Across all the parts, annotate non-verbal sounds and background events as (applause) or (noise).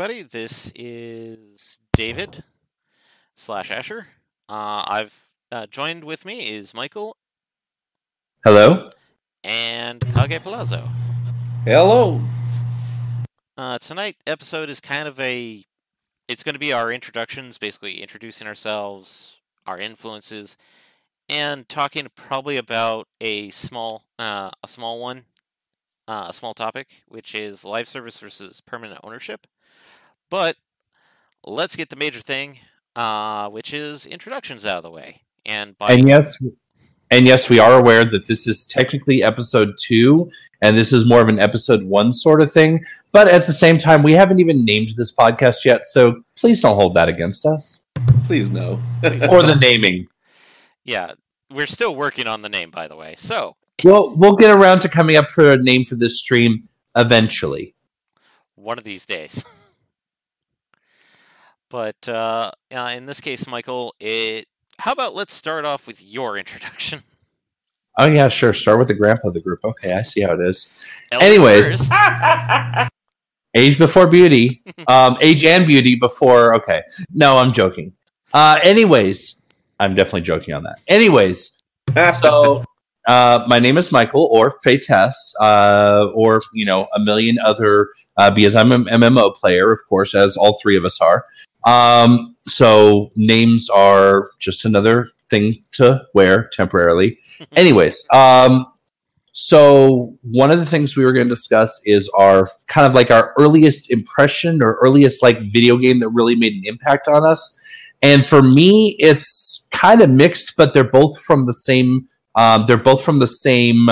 everybody. This is David slash Asher. Uh, I've uh, joined with me is Michael Hello. and Kage Palazzo. Hello. Uh, tonight episode is kind of a. It's going to be our introductions, basically introducing ourselves, our influences, and talking probably about a small, uh, a small one, uh, a small topic, which is live service versus permanent ownership. But let's get the major thing, uh, which is introductions out of the way. And by And yes, and yes, we are aware that this is technically episode two, and this is more of an episode one sort of thing. But at the same time, we haven't even named this podcast yet, so please don't hold that against us Please no. or the naming. yeah, we're still working on the name, by the way. So We'll we'll get around to coming up for a name for this stream eventually. one of these days. (laughs) But uh, uh, in this case, Michael, it. How about let's start off with your (laughs) introduction. Oh yeah, sure. Start with the grandpa of the group. Okay, I see how it is. Elder Anyways. (laughs) Age before beauty. Um, age and beauty before. Okay, no, I'm joking. Uh, anyways, I'm definitely joking on that. Anyways, so (laughs) uh, my name is Michael or Fates, uh, or you know a million other uh, because I'm an MMO player, of course, as all three of us are. Um, so names are just another thing to wear temporarily. (laughs) Anyways, um, so one of the things we were going to discuss is our kind of like our earliest impression or earliest like video game that really made an impact on us. And for me, it's kind of mixed, but they're both from the same. Um, they're both from the same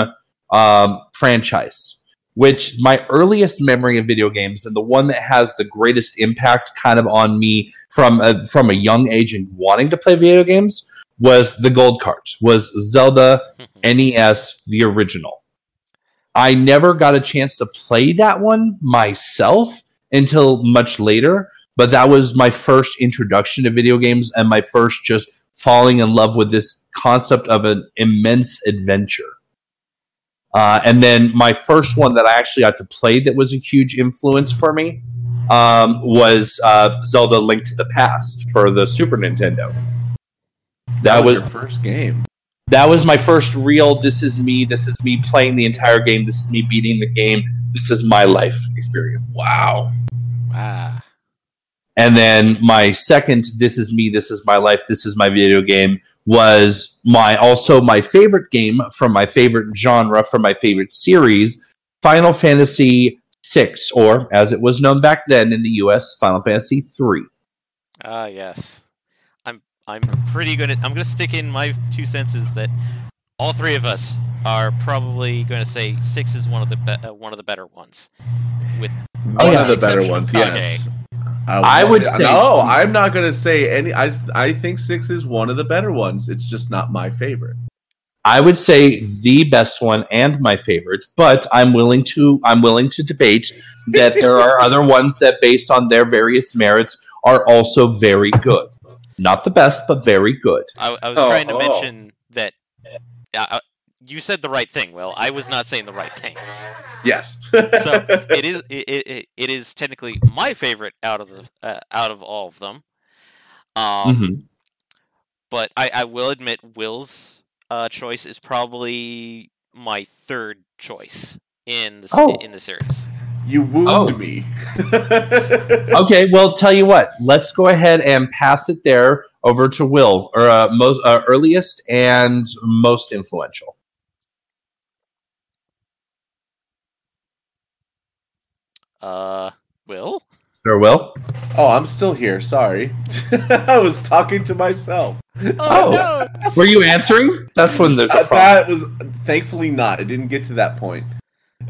um, franchise. Which my earliest memory of video games and the one that has the greatest impact kind of on me from a, from a young age and wanting to play video games was the gold cart was Zelda (laughs) NES, the original. I never got a chance to play that one myself until much later, but that was my first introduction to video games and my first just falling in love with this concept of an immense adventure. Uh, and then my first one that I actually got to play that was a huge influence for me um, was uh, Zelda Link to the Past for the Super Nintendo. That was your first game. that was my first real this is me this is me playing the entire game this is me beating the game this is my life experience Wow. ah, and then my second this is me this is my life this is my video game was my also my favorite game from my favorite genre from my favorite series final fantasy 6 or as it was known back then in the us final fantasy 3 ah, yes. I'm. I'm pretty good at. I'm going to stick in my two senses that all three of us are probably going to say six is one of the be- uh, one of the better ones. With Oh, One yeah. of the better ones, of Kage. yes. I would say- no. I'm not going to say any. I I think six is one of the better ones. It's just not my favorite. I would say the best one and my favorites, but I'm willing to I'm willing to debate that there are (laughs) other ones that, based on their various merits, are also very good. Not the best, but very good. I, I was Oh, trying to oh. mention that. Uh, you said the right thing. Well, I was not saying the right thing. Yes. So (laughs) it is. It, it, it is technically my favorite out of the uh, out of all of them. Um, Mhm. but I, I will admit Will's uh, choice is probably my third choice in the Oh. in the series. You wound Oh. me. (laughs) Okay, well, tell you what. Let's go ahead and pass it there over to Will, or uh, most uh, earliest and most influential. Uh, Will. Or Will? Oh, I'm still here. Sorry. (laughs) I was talking to myself. Oh. no! Were you answering? That's when there's a Uh, problem. that was thankfully not. It didn't get to that point. (laughs)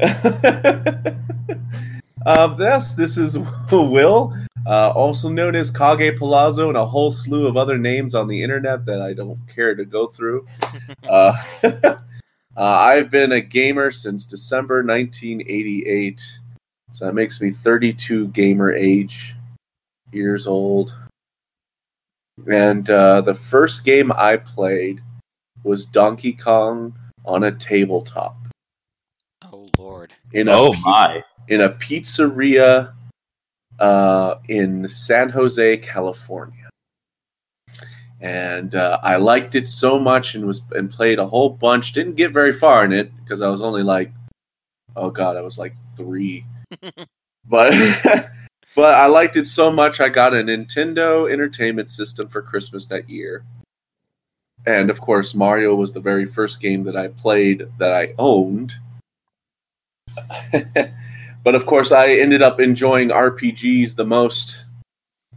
um, this this is (laughs) Will, uh, also known as Kage Palazzo, and a whole slew of other names on the internet that I don't care to go through. uh, uh, I've been a gamer since December 1988, so that makes me 32 gamer age years old. And uh, the first game I played was Donkey Kong on a tabletop Oh lord. in a Oh my! in a pizzeria uh, in San Jose, California, and uh, I liked it so much and was and played a whole bunch. Didn't get very far in it because I was only like, oh god, I was like three, but (laughs) but I liked it so much. I got a Nintendo Entertainment System for Christmas that year. And of course, Mario was the very first game that I played that I owned. (laughs) but of course, I ended up enjoying RPGs the most.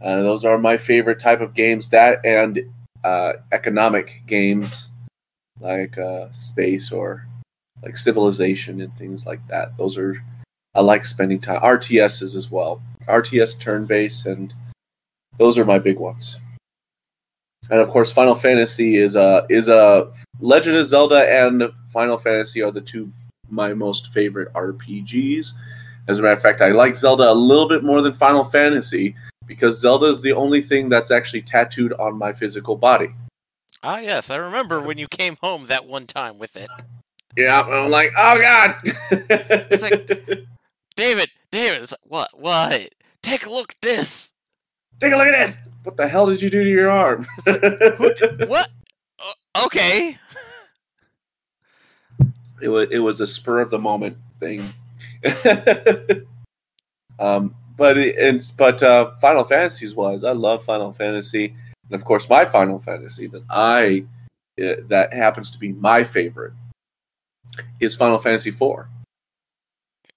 Uh, those are my favorite type of games. That and uh, economic games like uh, space or like civilization and things like that. Those are I like spending time. RTSs as well. RTS turn based and those are my big ones. And of course, Final Fantasy is a is a Legend of Zelda and Final Fantasy are the two my most favorite RPGs. As a matter of fact, I like Zelda a little bit more than Final Fantasy because Zelda is the only thing that's actually tattooed on my physical body. Ah, yes, I remember when you came home that one time with it. Yeah, I'm like, oh god. It's like- David, David, it's like, what, what? Take a look at this. take a look at this. What the hell did you do to your arm? (laughs) What? Uh, okay. it was it was a spur of the moment thing. (laughs) um, but it, it's but uh, Final Fantasies wise, I love Final Fantasy, and of course, my Final Fantasy that I uh, that happens to be my favorite is Final Fantasy IV.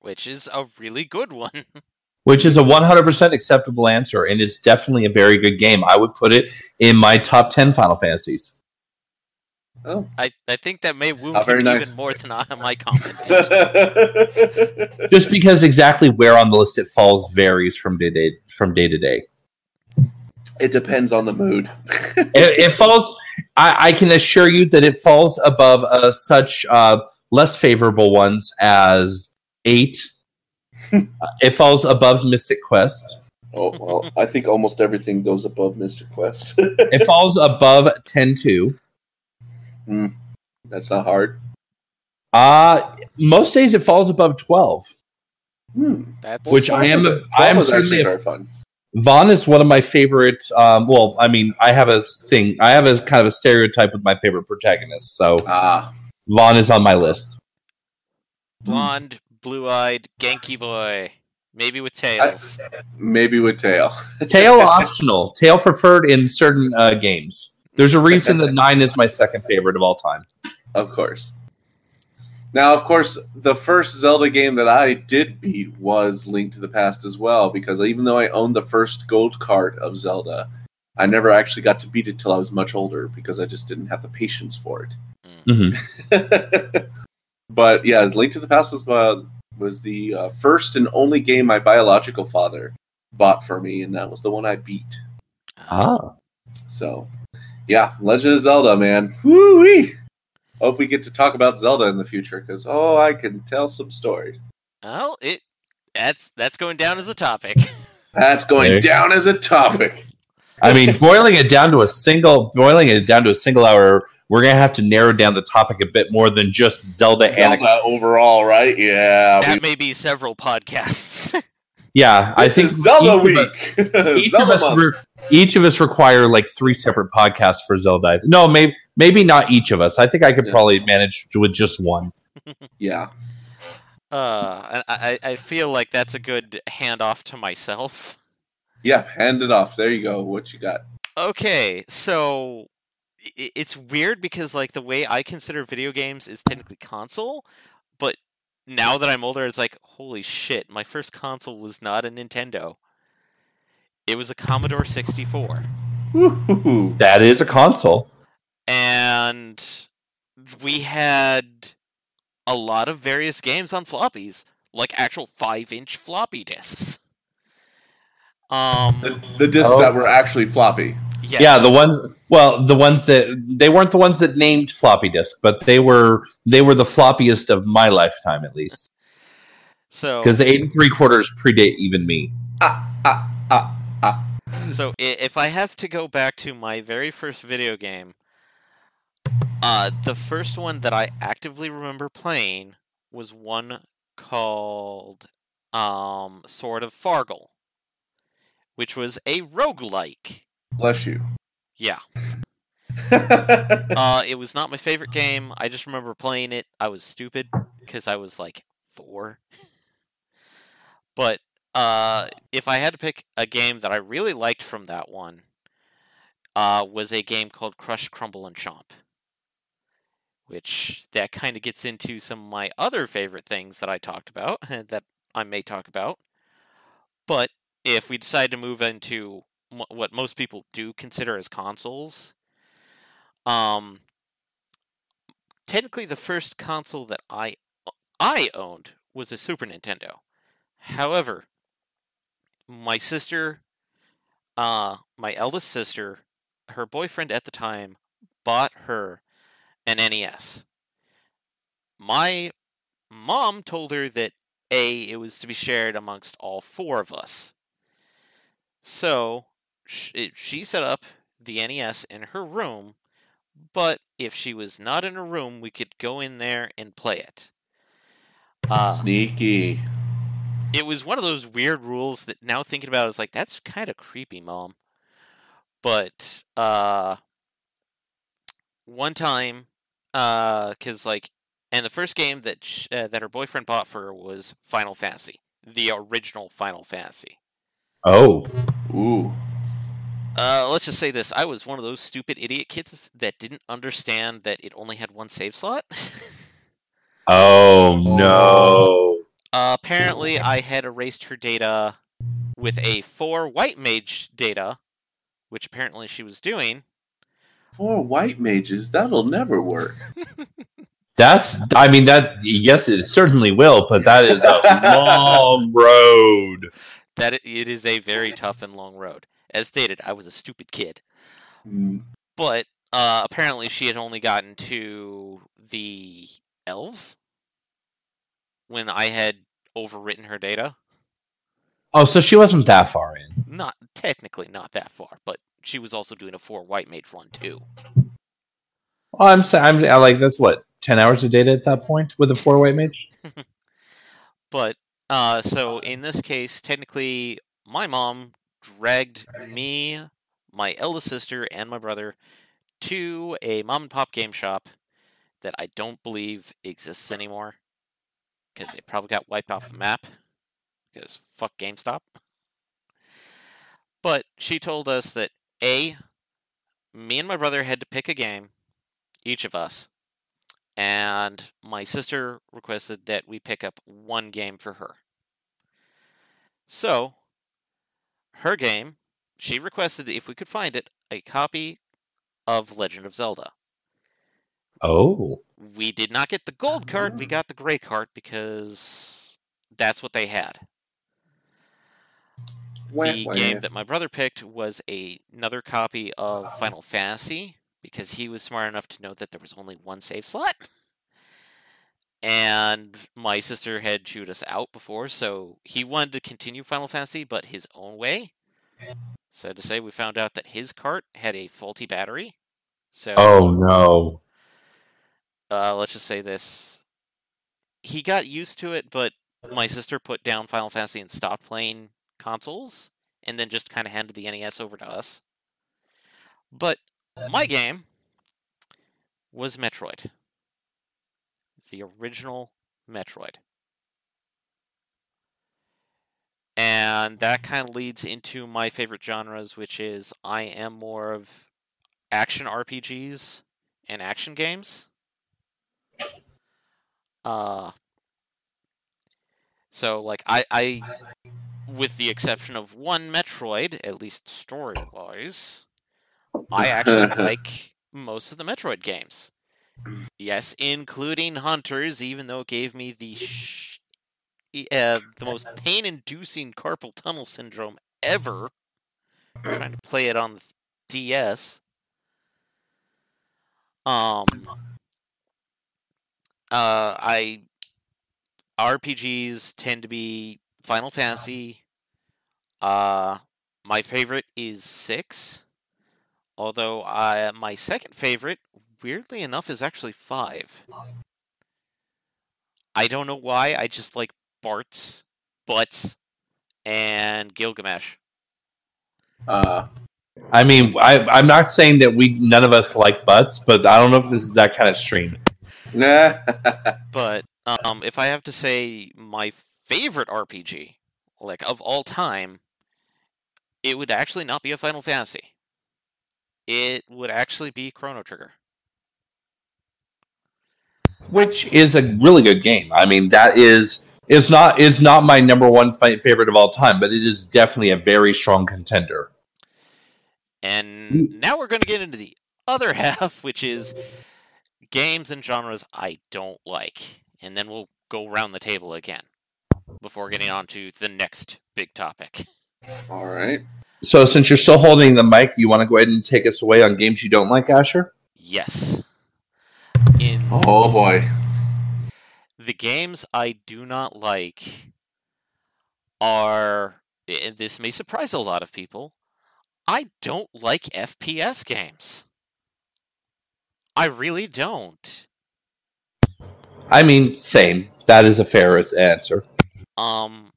Which is a really good one. (laughs) which is a 100% acceptable answer and is definitely a very good game. I would put it in my top 10 Final Fantasies. Oh, I, I think that may wound very him nice. even more than I, my (laughs) comment did. Just because exactly where on the list it falls varies from day, day from day to day. it depends on the mood. (laughs) It, it falls. I, I can assure you that it falls above uh, such uh, less favorable ones as eight. Uh, it falls above Mystic Quest. oh well, I think almost everything goes above Mystic Quest. (laughs) It falls above 10-2. That's not hard. Uh most days it falls above 12. Hmm. That's Which I am- Twelve I am certainly actually a- very fun. Vaan is one of my favorite. Um, well, I mean, I have a thing. I have a kind of a stereotype with my favorite protagonists. So Ah, Vaan is on my list. blonde, blue-eyed, Genki boy, maybe with tails. maybe with tail. (laughs) Tail optional. Tail preferred in certain uh, games. There's a reason that (laughs) nine is my second favorite of all time. Of course. Now, of course, the first Zelda game that I did beat was Link to the Past as well, because even though I owned the first gold card of Zelda, I never actually got to beat it till I was much older because I just didn't have the patience for it. Mhm. (laughs) but yeah, Link to the Past was uh, was the uh, first and only game my biological father bought for me, and that was the one I beat. Ah, So, yeah, Legend of Zelda, man. Woo wee! Hope we get to talk about Zelda in the future because oh, I can tell some stories. Well, it that's that's going down as a topic. (laughs) That's going There. down as a topic. I mean, boiling it down to a single, boiling it down to a single hour, we're gonna have to narrow down the topic a bit more than just Zelda. and Zelda overall, right? Yeah. that may be several podcasts. (laughs) yeah, I think Zelda each of week. us- (laughs) each Zelda of us re- each of us require like three separate podcasts for Zelda. No, maybe maybe not each of us. I think I could Yeah. probably manage with just one. (laughs) yeah. Uh, I, I I feel like that's a good handoff to myself. Yeah, hand it off. There you go. What you got? Okay, so i- it's weird because like the way I consider video games is technically console, but now that I'm older, it's like holy shit, my first console was not a Nintendo. It was a Commodore 64. Woo-hoo-hoo. That is a console. and we had a lot of various games on floppies, like actual five-inch floppy disks. Um, The, the discs Oh. that were actually floppy. yes. Yeah, the one. Well, the ones that they weren't the ones that named floppy disk, but they were they were the floppiest of my lifetime, at least, So, because eight and three quarters predate even me. Ah, ah, ah, ah. so if I have to go back to my very first video game, uh, the first one that I actively remember playing was one called um, Sword of Fargoal. which was a roguelike. Bless you. Yeah. (laughs) Uh, it was not my favorite game. I just remember playing it. I was stupid because I was like four. But uh, if I had to pick a game that I really liked from that one, uh, was a game called Crush, Crumble, and Chomp. Which that kind of gets into some of my other favorite things that I talked about (laughs) that I may talk about. But if we decide to move into what most people do consider as consoles, um, technically the first console that I I owned was a Super Nintendo. However, my sister, uh, my eldest sister, her boyfriend at the time bought her an NES. My mom told her that A, it was to be shared amongst all four of us. So sh- it- she set up the NES in her room, but if she was not in her room, we could go in there and play it. Uh, Sneaky. it was one of those weird rules that now thinking about it is like that's kind of creepy mom but uh one time uh cuz like and the first game that sh- uh, that her boyfriend bought for her was Final Fantasy the original Final Fantasy Oh, Ooh. Uh let's just say this I was one of those stupid idiot kids that didn't understand that it only had one save slot oh no! Uh, apparently, I had erased her data with a four white mage data, which apparently she was doing. Four white mages, that'll never work. (laughs) That's. I mean that. Yes, it certainly will, but that is a (laughs) long road. That it- it is a very tough and long road. As stated, I was a stupid kid, Mm, but uh, apparently she had only gotten to the elves when I had overwritten her data. Oh, so she wasn't that far in. Not technically not that far, but she was also doing a four white mage run too. Well, I'm saying, I'm I like that's what ten hours of data at that point with a four white mage. (laughs) But uh, so in this case, technically, my mom dragged me, my eldest sister, and my brother to a mom and pop game shop that I don't believe exists anymore because it probably got wiped off the map because fuck GameStop. But she told us that A, me and my brother had to pick a game, each of us, and my sister requested that we pick up one game for her. So, her game, she requested if we could find it, a copy of Legend of Zelda. Oh, We did not get the gold card, we ah. got the gray card because that's what they had. wah, the wah. game that my brother picked was a, another copy of Final Fantasy because he was smart enough to know that there was only one save slot. And my sister had chewed us out before, so he wanted to continue Final Fantasy, but his own way. Sad to say, we found out that his cart had a faulty battery. So, oh no! uh, let's just say this: he got used to it, but my sister put down Final Fantasy and stopped playing consoles, and then just kind of handed the NES over to us. But my game was Metroid, the original Metroid, and that kind of leads into my favorite genres, which is I am more of action RPGs and action games. Uh so like I I with the exception of one Metroid, at least story wise, I actually (laughs) like most of the Metroid games. Yes, including Hunters, even though it gave me the (laughs) sh- uh, the most (laughs) pain-inducing carpal tunnel syndrome ever (laughs) trying to play it on the DS. Um, uh, I RPGs tend to be Final Fantasy. Uh, my favorite is six, although I my second favorite, weirdly enough, is actually five. I don't know why. I just like Bartz, Butz, and Gilgamesh. Uh, I mean, I, I'm not saying that we none of us like butts, but I don't know if this is that kind of stream. nah. (laughs) But um, if I have to say my favorite RPG, like of all time, it would actually not be a Final Fantasy. It would actually be Chrono Trigger. Which is a really good game. I mean, that is is not is not my number one fi- favorite of all time, but it is definitely a very strong contender. And hmm. now we're going to get into the other (laughs) half, which is games and genres I don't like. And then we'll go around the table again before getting on to the next big topic. All right. So, since you're still holding the mic, you want to go ahead and take us away on games you don't like, Asher? Yes. In Oh boy. the games I do not like are and this may surprise a lot of people. I don't like FPS games. I really don't. I mean, same. That is a fair answer. Um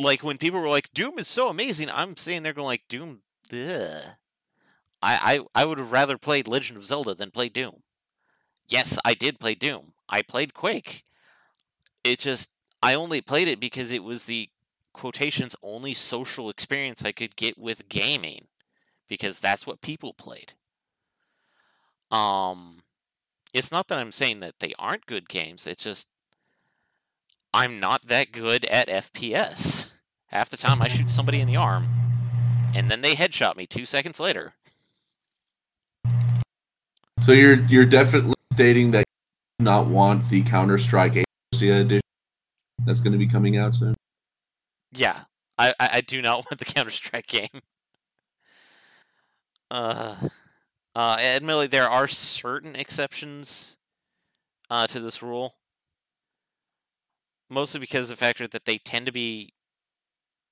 like when people were like Doom is so amazing, I'm saying they're going like Doom ugh. I, I I would have rather played Legend of Zelda than play Doom. Yes, I did play Doom. I played Quake. It just I only played it because it was the quotations only social experience I could get with gaming because that's what people played. Um it's not that I'm saying that they aren't good games, it's just I'm not that good at FPS. Half the time I shoot somebody in the arm and then they headshot me 2 seconds later. So you're you're definitely stating that you do not want the Counter Strike Asia edition that's going to be coming out soon. Yeah, I, I, do not (laughs) want the Counter Strike game. Uh, uh, admittedly, there are certain exceptions uh, to this rule. Mostly because of the factor that they tend to be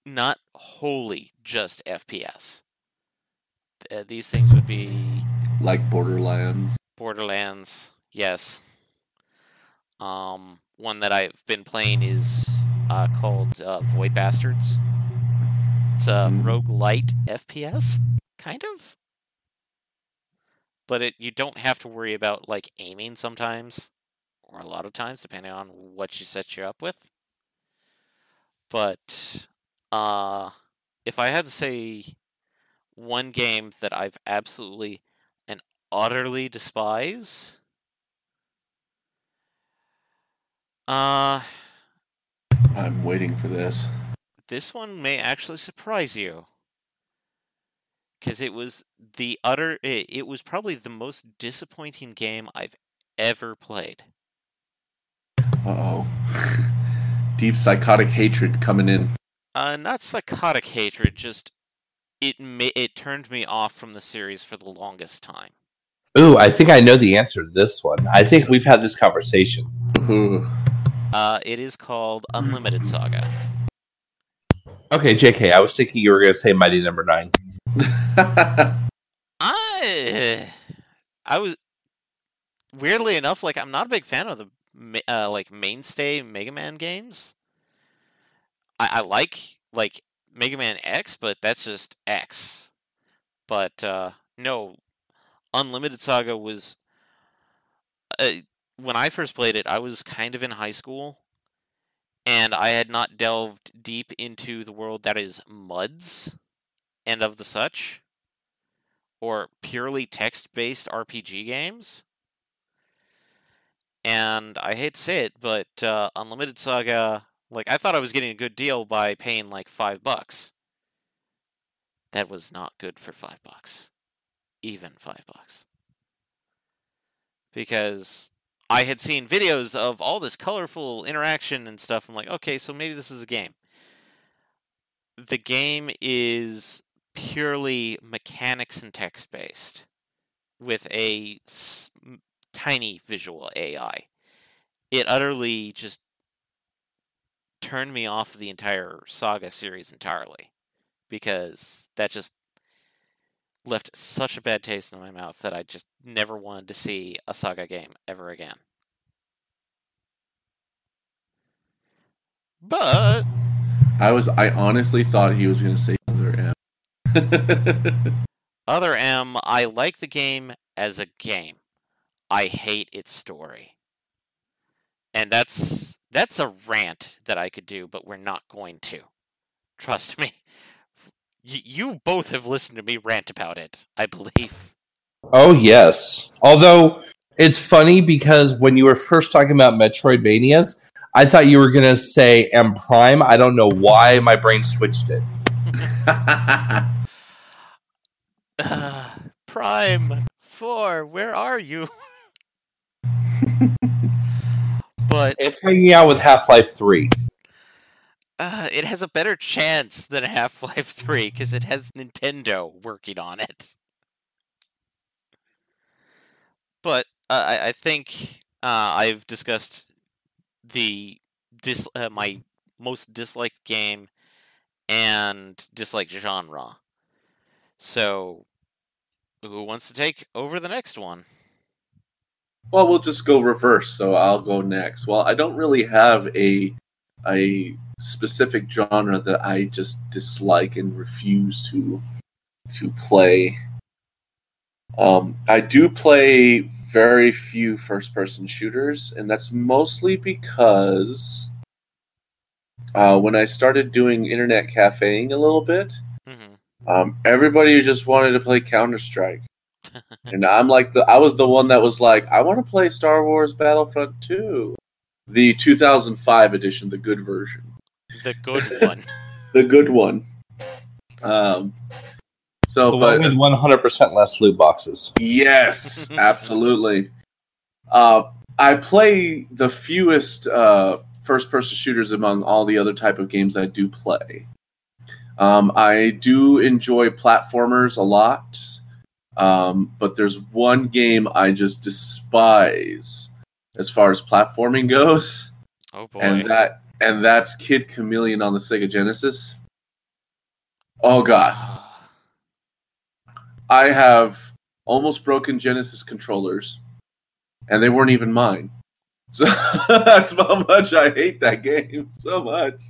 not wholly just FPS. Uh, these things would be Like Borderlands. Borderlands, yes. Um, one that I've been playing is uh, called uh, Void Bastards. It's a Mm. roguelite FPS, kind of. But it you don't have to worry about like aiming sometimes, or a lot of times, depending on what you set you up with. But uh, if I had to say one game that I've absolutely and utterly despise, uh, I'm waiting for this. this one may actually surprise you because it was the utter it, it was probably the most disappointing game i've ever played Uh oh. (laughs) Deep psychotic hatred coming in. uh not psychotic hatred just it ma- it turned me off from the series for the longest time Ooh, I think I know the answer to this one. I think we've had this conversation. Ooh. Uh it is called unlimited saga Okay, JK, I was thinking you were going to say Mighty Number Nine. (laughs) i i was weirdly enough like i'm not a big fan of the uh, like mainstay mega man games I, I like like Mega Man X, but that's just X. But uh, no, Unlimited Saga was uh, when I first played it. I was kind of in high school, and I had not delved deep into the world that is MUDs and of the such, or purely text-based RPG games. And I hate to say it, but uh, Unlimited Saga like I thought I was getting a good deal by paying like five bucks. That was not good for five bucks. Even five bucks. Because I had seen videos of all this colorful interaction and stuff. I'm like, okay, so maybe this is a game. The game is purely mechanics and text based with a s- tiny visual AI. It utterly just turned me off of the entire saga series entirely because that just left such a bad taste in my mouth that I just never wanted to see a saga game ever again. But I was I honestly thought he was gonna say other M. (laughs) Other M, I like the game as a game. I hate its story. And that's that's a rant that I could do, but we're not going to. Trust me. Y- you both have listened to me rant about it, I believe. Oh yes. Although it's funny because when you were first talking about Metroidvanias, I thought you were gonna say M Prime. I don't know why my brain switched it. Uh, (laughs) Prime 4, where are you? (laughs) but It's hanging out with Half Life Three. Uh, it has a better chance than Half Life 3 because it has Nintendo working on it. But uh, I, I think uh, I've discussed the dis- uh, my most disliked game and disliked genre. So, who wants to take over the next one? well, we'll just go reverse. So I'll go next. Well, I don't really have a a specific genre that I just dislike and refuse to to play. Um, I do play very few first person shooters, and that's mostly because uh, when I started doing internet cafeing a little bit, hmm um, everybody just wanted to play Counter Strike, (laughs) and I'm like the I was the one that was like, I want to play Star Wars Battlefront 2, the 2005 edition, the good version, The good one. (laughs) the good one. Um, so, The but one with one hundred percent less loot boxes. Yes, (laughs) absolutely. Uh, I play the fewest uh, first-person shooters among all the other type of games I do play. Um, I do enjoy platformers a lot, um, but there's one game I just despise as far as platforming goes, Oh boy. and that and that's Kid Chameleon on the Sega Genesis. Oh God. (sighs) I have almost broken Genesis controllers, and they weren't even mine. So (laughs) that's how much I hate that game (laughs) so much.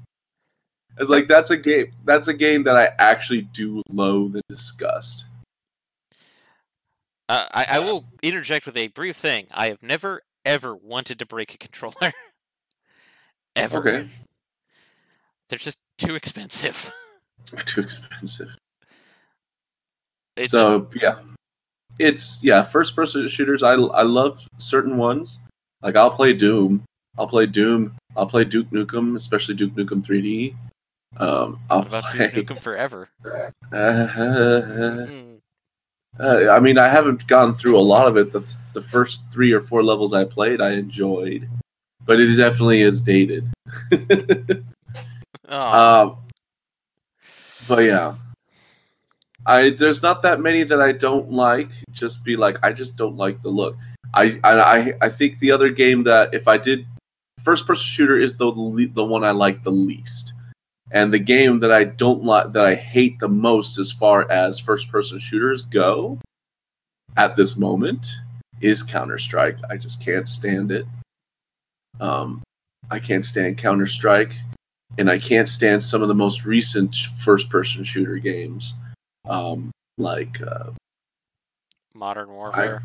It's like that's a game. That's a game that I actually do loathe and disgust. Uh, I, I will interject with a brief thing. I have never ever wanted to break a controller. (laughs) ever. Okay, They're just too expensive. They're too expensive. (laughs) It's so yeah, it's yeah. First person shooters. I I love certain ones. Like I'll play Doom. I'll play Doom. I'll play Duke Nukem, especially Duke Nukem 3D. Um, I'll what about (laughs) play. Duke Nukem Forever? Uh, Hmm. uh, I mean, I haven't gone through a lot of it. The the first three or four levels I played, I enjoyed, but it definitely is dated. (laughs) Oh, Um, but yeah, I there's not that many that I don't like. Just be like, I just don't like the look. I I I, I think the other game that if I did first person shooter is the le- the one I like the least. And the game that I don't like that I hate the most as far as first person shooters go at this moment is Counter Strike. I just can't stand it. Um, I can't stand Counter Strike and I can't stand some of the most recent first-person shooter games, um, like uh, Modern Warfare.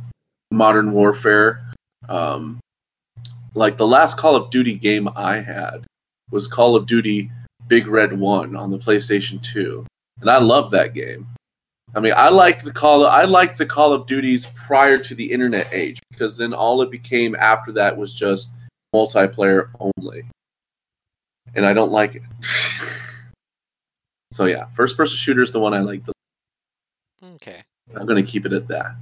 Modern Warfare. Um, like the last Call of Duty game I had was Call of Duty Big Red One on the PlayStation Two, and I love that game. I mean, I liked the Call. I liked the Call of Duties prior to the internet age because then all it became after that was just multiplayer only, and I don't like it. (laughs) so yeah, first person shooter is the one I like. The, Okay. I'm gonna keep it at that.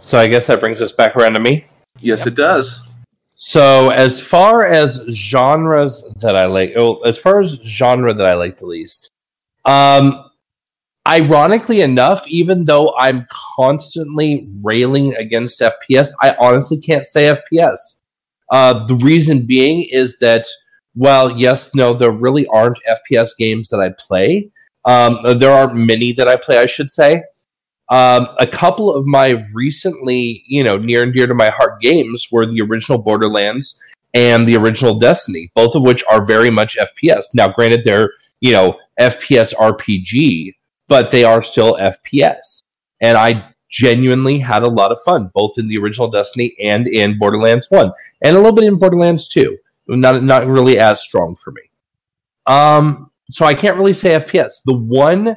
So I guess that brings us back around to me. Yes, Yep. it does. So as far as genres that I like, oh, as far as genre that I like the least, um, ironically enough, even though I'm constantly railing against FPS, I honestly can't say FPS. Uh, the reason being is that, well, yes, no, there really aren't FPS games that I play. Um, there aren't many that I play, I should say. Um, a couple of my recently, you know, near and dear to my heart games were the original Borderlands and the original Destiny, both of which are very much FPS. Now, granted, they're you know, FPS RPG, but they are still FPS. And I genuinely had a lot of fun, both in the original Destiny and in Borderlands 1, and a little bit in Borderlands 2. Not, not really as strong for me. Um, so I can't really say FPS. The one,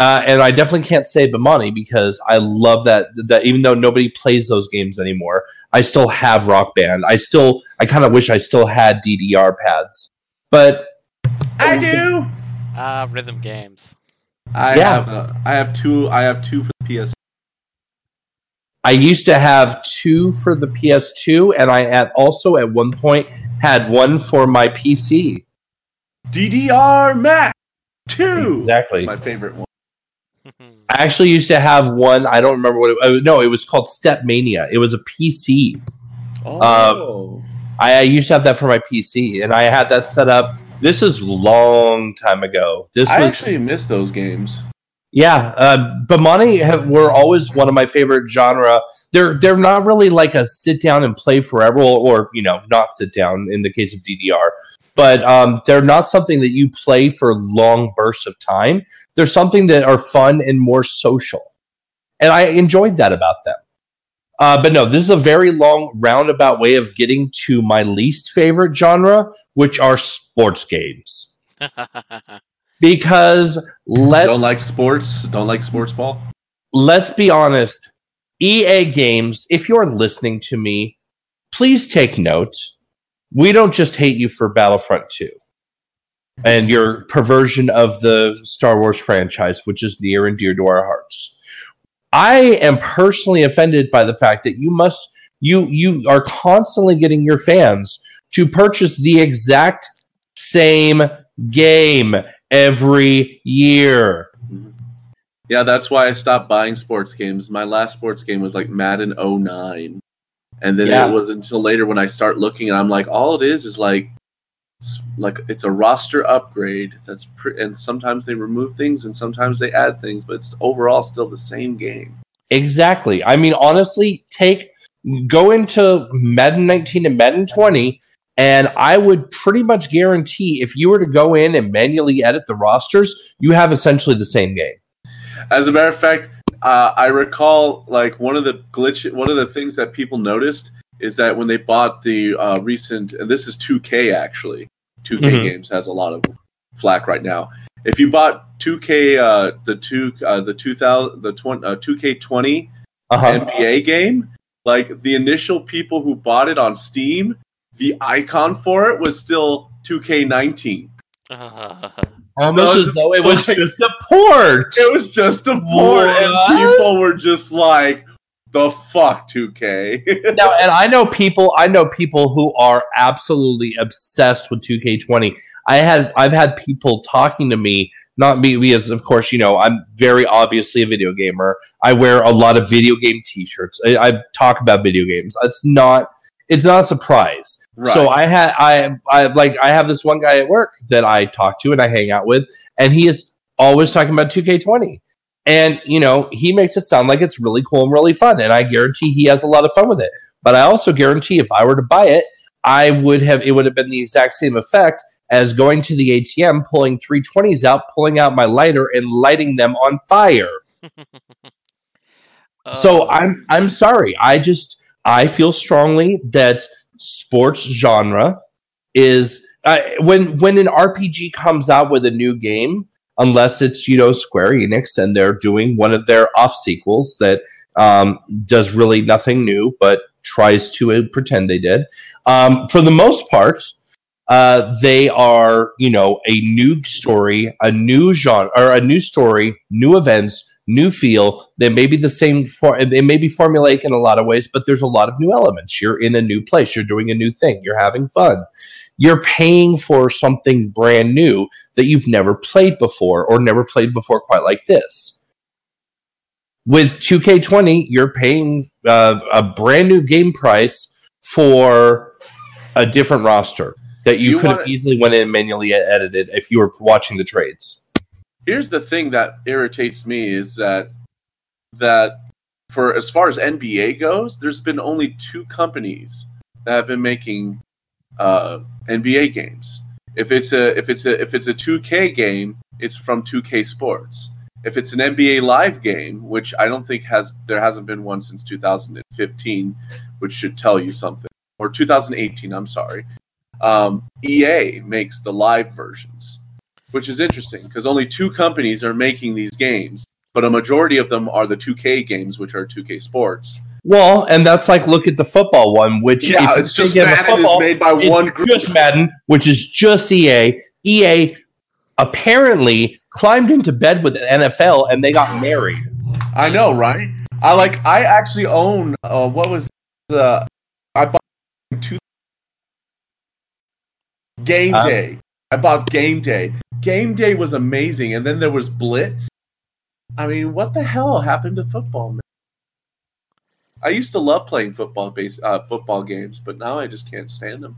uh, and I definitely can't say Bemani because I love that. That even though nobody plays those games anymore, I still have Rock Band. I still, I kind of wish I still had DDR pads, but I do. Ah, rhythm games. I Yeah. have uh, I have two I have two for the PS. I used to have two for the PS2, and I at also at one point had one for my PC. DDR Max two. Exactly. My favorite one. I actually used to have one. I don't remember what it was. No, it was called Step Mania. It was a PC. Oh. I, I used to have that for my PC, and I had that set up. This is long time ago. This I was actually miss those games. yeah. Uh, Bemani have, were always one of my favorite genre. They're they're not really like a sit down and play forever, or, or you know, not sit down in the case of DDR. But um, they're not something that you play for long bursts of time. They're something that are fun and more social, and I enjoyed that about them. Uh, but no, this is a very long roundabout way of getting to my least favorite genre, which are sports games. (laughs) Because let's don't like sports. Don't like sports ball. let's be honest. EA Games, if you're listening to me, please take note. We don't just hate you for Battlefront 2 and your perversion of the Star Wars franchise, which is near and dear to our hearts. I am personally offended by the fact that you must you you are constantly getting your fans to purchase the exact same game every year. Yeah, that's why I stopped buying sports games. My last sports game was like Madden 09. And then Yeah. it was until later when I start looking and I'm like, all it is is like s- like it's a roster upgrade. That's pre- and sometimes they remove things and sometimes they add things, but it's overall still the same game. Exactly. I mean, honestly, take go into Madden 19 and Madden 20, and I would pretty much guarantee if you were to go in and manually edit the rosters, you have essentially the same game. As a matter of fact, uh, I recall like one of the glitch, one of the things that people noticed is that when they bought the uh, recent, and this is 2K actually, 2K Mhm. games has a lot of flack right now. If you bought 2K, uh, the two, uh, the 2000, the 20, uh, 2K20 Uh-huh. NBA game, like the initial people who bought it on Steam, the icon for it was still 2K19. (laughs) Almost as though it was like- just (laughs) a port. It was just a port, and people were just like, "The fuck, 2K." (laughs) now, and I know people. I know people who are absolutely obsessed with 2K20. I had, I've had people talking to me, not me, because of course, you know, I'm very obviously a video gamer. I wear a lot of video game T-shirts. I, I talk about video games. It's not, it's not a surprise. So I had, I, I like, I have this one guy at work that I talk to and I hang out with, and he is always talking about 2K20. And, you know, he makes it sound like it's really cool and really fun. And I guarantee he has a lot of fun with it. But I also guarantee if I were to buy it, I would have, it would have been the exact same effect as going to the ATM, pulling 320s out, pulling out my lighter, and lighting them on fire. (laughs) So Oh, I'm I'm sorry. I just I feel strongly that sports genre is uh, when when an RPG comes out with a new game, unless it's you know Square Enix and they're doing one of their off sequels that um, does really nothing new but tries to uh, pretend they did. Um, for the most part, uh, they are you know a new story, a new genre, or a new story, new events, new feel. They may be the same for it may be formulaic in a lot of ways, but there's a lot of new elements. You're in a new place, you're doing a new thing, you're having fun. You're paying for something brand new that you've never played before or never played before quite like this. With 2K20, you're paying uh, a brand new game price for a different roster that you, You could have easily went in and manually edited if you were watching the trades. Here's the thing that irritates me is that that for as far as NBA goes, there's been only two companies that have been making uh, NBA games, If it's a if it's a if it's a 2K game, it's from 2K Sports. If it's an NBA Live game, which I don't think has there hasn't been one since 2015, which should tell you something, or 2018. I'm sorry. Um, EA makes the live versions, which is interesting because only two companies are making these games, but a majority of them are the 2K games, which are 2K Sports. Well, and that's like look at the football one, which Yeah, it's just Madden football, is made by one group. just Madden, which is just EA. EA apparently climbed into bed with the NFL and they got married. I know, right? I like. I actually own. Uh, what was the? I bought two. Game? Day. Bought Game Day. Game Day was amazing, and then there was Blitz. I mean, what the hell happened to football? Man? I used to love playing football base uh, football games, but now I just can't stand them.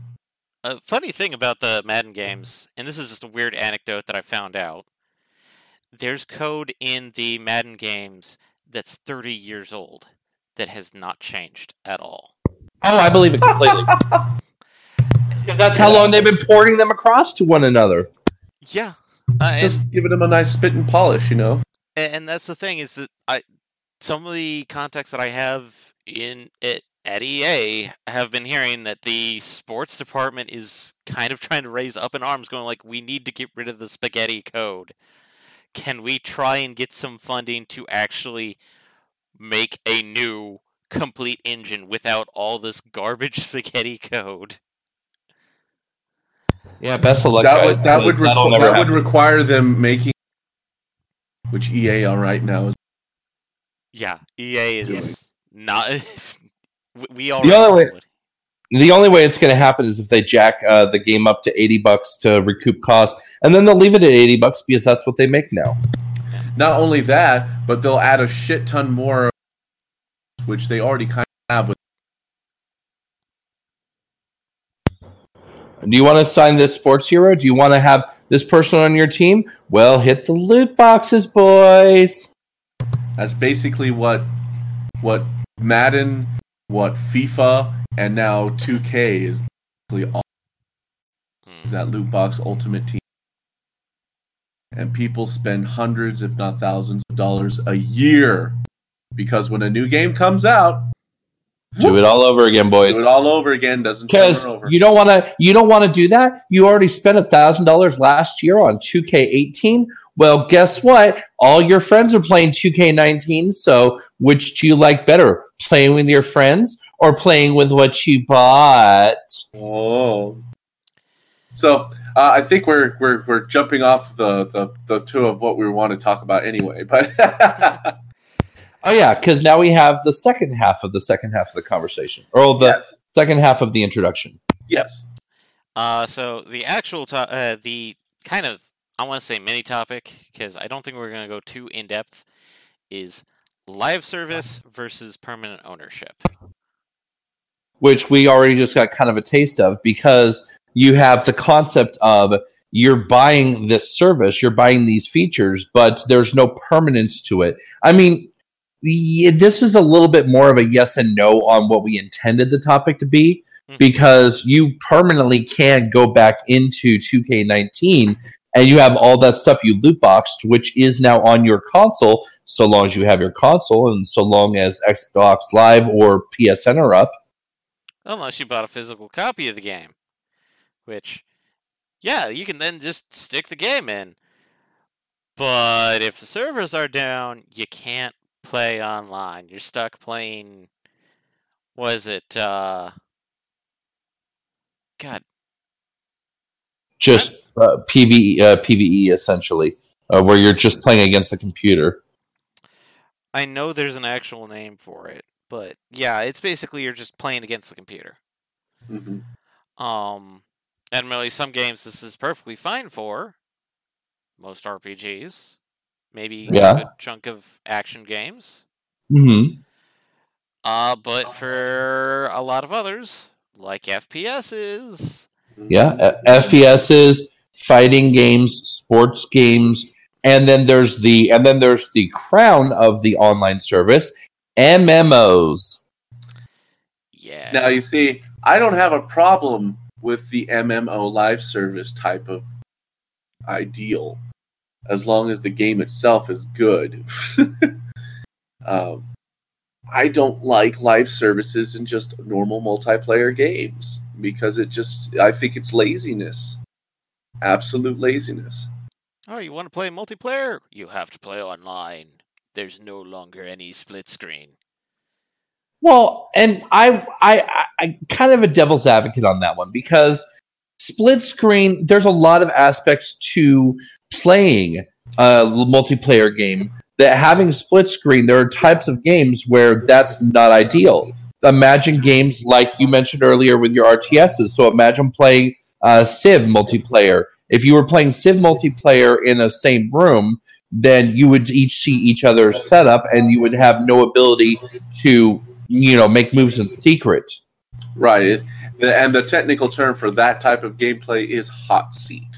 A funny thing about the Madden games, and this is just a weird anecdote that I found out. There's code in the Madden games that's 30 years old that has not changed at all. Oh, I believe it completely. (laughs) Because that's how long they've been porting them across to one another. Yeah. Uh, and, Just giving them a nice spit and polish, you know. and that's the thing is that I some of the contacts that I have in it at EA have been hearing that the sports department is kind of trying to raise up in arms going like we need to get rid of the spaghetti code. Can we try and get some funding to actually make a new complete engine without all this garbage (laughs) spaghetti code? Yeah, best of luck. that guys, would that would because that'll requ- never that would require them making, which EA all right now is Yeah, EA Doing. is not (laughs) we- we already The only way- it. The only way it's going to happen is if they jack uh, the game up to eighty bucks to recoup costs, and then they'll leave it at eighty bucks because that's what they make now. Not only that, but they'll add a shit ton more, which they already kind of have with. Do you want to sign this sports hero? Do you want to have this person on your team? Well, hit the loot boxes, boys. That's basically what what Madden, what FIFA, and now 2K is basically all Hmm. is that loot box ultimate team. And people spend hundreds, if not thousands, of dollars a year because when a new game comes out, Do it all over again, boys. do it all over again. Doesn't Because you don't want to, you don't want to do that. You already spent a thousand dollars last year on 2K18. Well, guess what? All your friends are playing 2K19. So, which do you like better, playing with your friends or playing with what you bought? Oh. So uh, I think we're we're we're jumping off the the the two of what we want to talk about anyway. But (laughs) Oh yeah, because now we have the second half of the second half of the conversation, or the yes, second half of the introduction. yes, Uh, so the actual to- uh, the kind of I want to say mini topic because I don't think we're going to go too in depth is live service versus permanent ownership. which we already just got kind of a taste of because you have the concept of you're buying this service, you're buying these features, but there's no permanence to it. I mean, this is a little bit more of a yes and no on what we intended the topic to be Mhm. because you permanently can go back into 2K19 and you have all that stuff you loot boxed, which is now on your console, so long as you have your console and so long as Xbox Live or PSN are up. Unless you bought a physical copy of the game, which, yeah, you can then just stick the game in. But if the servers are down, you can't play online. You're stuck playing. Was it? uh God, just uh, PVE, uh, PVE essentially, uh, where you're just playing against the computer. I know there's an actual name for it, but yeah, it's basically you're just playing against the computer. hmm Um, really, some games this is perfectly fine for. Most RPGs, maybe Yeah. a good chunk of action games. Mm-hmm. Uh, but for a lot of others, like FPSs, Yeah, FPSs, fighting games, sports games, and then there's the and then there's the crown of the online service, MMOs. yeah. Now you see, I don't have a problem with the MMO live service type of ideal, as long as the game itself is good. (laughs) um, I don't like live services in just normal multiplayer games because it just I think it's laziness. Absolute laziness. Oh, you want to play multiplayer? You have to play online. There's no longer any split screen. Well, and I, I, I, kind of a devil's advocate on that one because split screen. There's a lot of aspects to playing a multiplayer game that having split screen. There are types of games where that's not ideal. Imagine games like you mentioned earlier with your RTSs. So imagine playing uh, Civ multiplayer. If you were playing Civ multiplayer in a same room, then you would each see each other's setup, and you would have no ability to you know make moves in secret. Right. And the technical term for that type of gameplay is hot seat.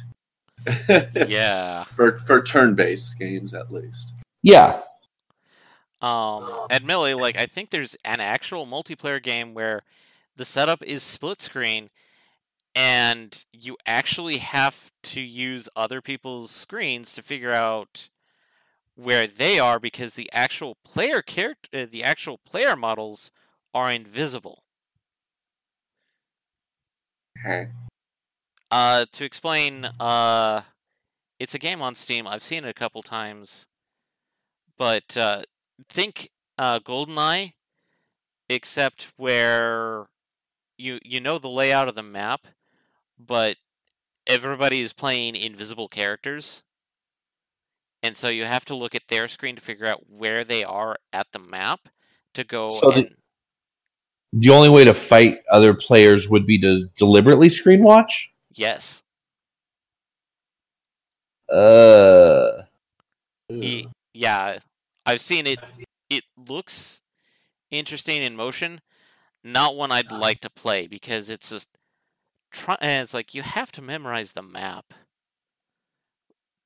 Yeah. (laughs) For for turn-based games at least. Yeah. Um admittedly, like I think there's an actual multiplayer game where the setup is split screen and you actually have to use other people's screens to figure out where they are because the actual player character uh, the actual player models are invisible. Okay. Uh to explain uh it's a game on Steam. I've seen it a couple times. But uh think uh GoldenEye except where you you know the layout of the map, but everybody is playing invisible characters. And so you have to look at their screen to figure out where they are at the map to go So the- The only way to fight other players would be to deliberately screen watch. Yes. Uh, Ye- yeah, I've seen it. It looks interesting in motion. Not one I'd uh-huh. like to play because it's just try. And it's like you have to memorize the map.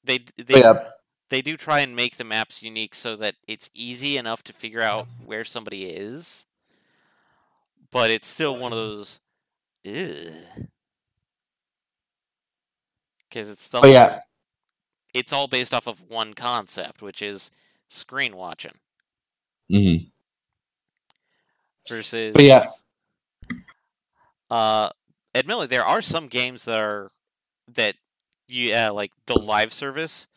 They oh, they yeah, they do try and make the maps unique so that it's easy enough to figure out mm-hmm. where somebody is. But it's still one of mm-hmm. those. Because it's still oh yeah, it's all based off of one concept, which is screen watching. hmm versus But yeah. uh admittedly there are some games that are that yeah like the live service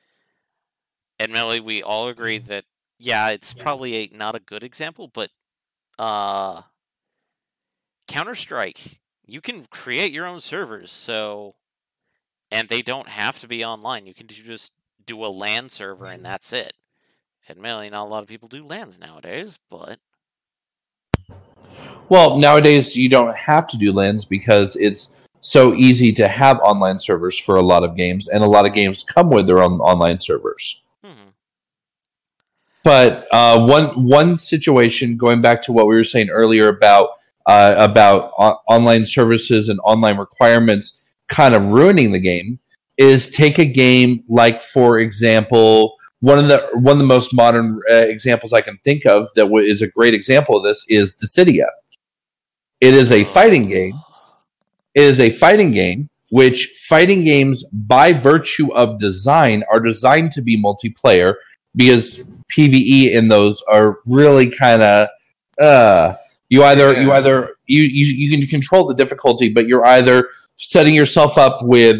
admittedly we all agree that yeah it's probably a not a good example but uh counter-strike you can create your own servers so and they don't have to be online. You can just do a LAN server and that's it. Admittedly not a lot of people do LANs nowadays but Well, nowadays you don't have to do LANs because it's so easy to have online servers for a lot of games, and a lot of games come with their own online servers. hmm, But uh, one one situation, going back to what we were saying earlier about uh, about o- online services and online requirements, kind of ruining the game, is take a game like, for example, one of the one of the most modern uh, examples I can think of that w- is a great example of this is Dissidia. It is a fighting game. It is a fighting game, which fighting games, by virtue of design, are designed to be multiplayer because PVE in those are really kind of uh you either you either you, you you can control the difficulty, but you're either setting yourself up with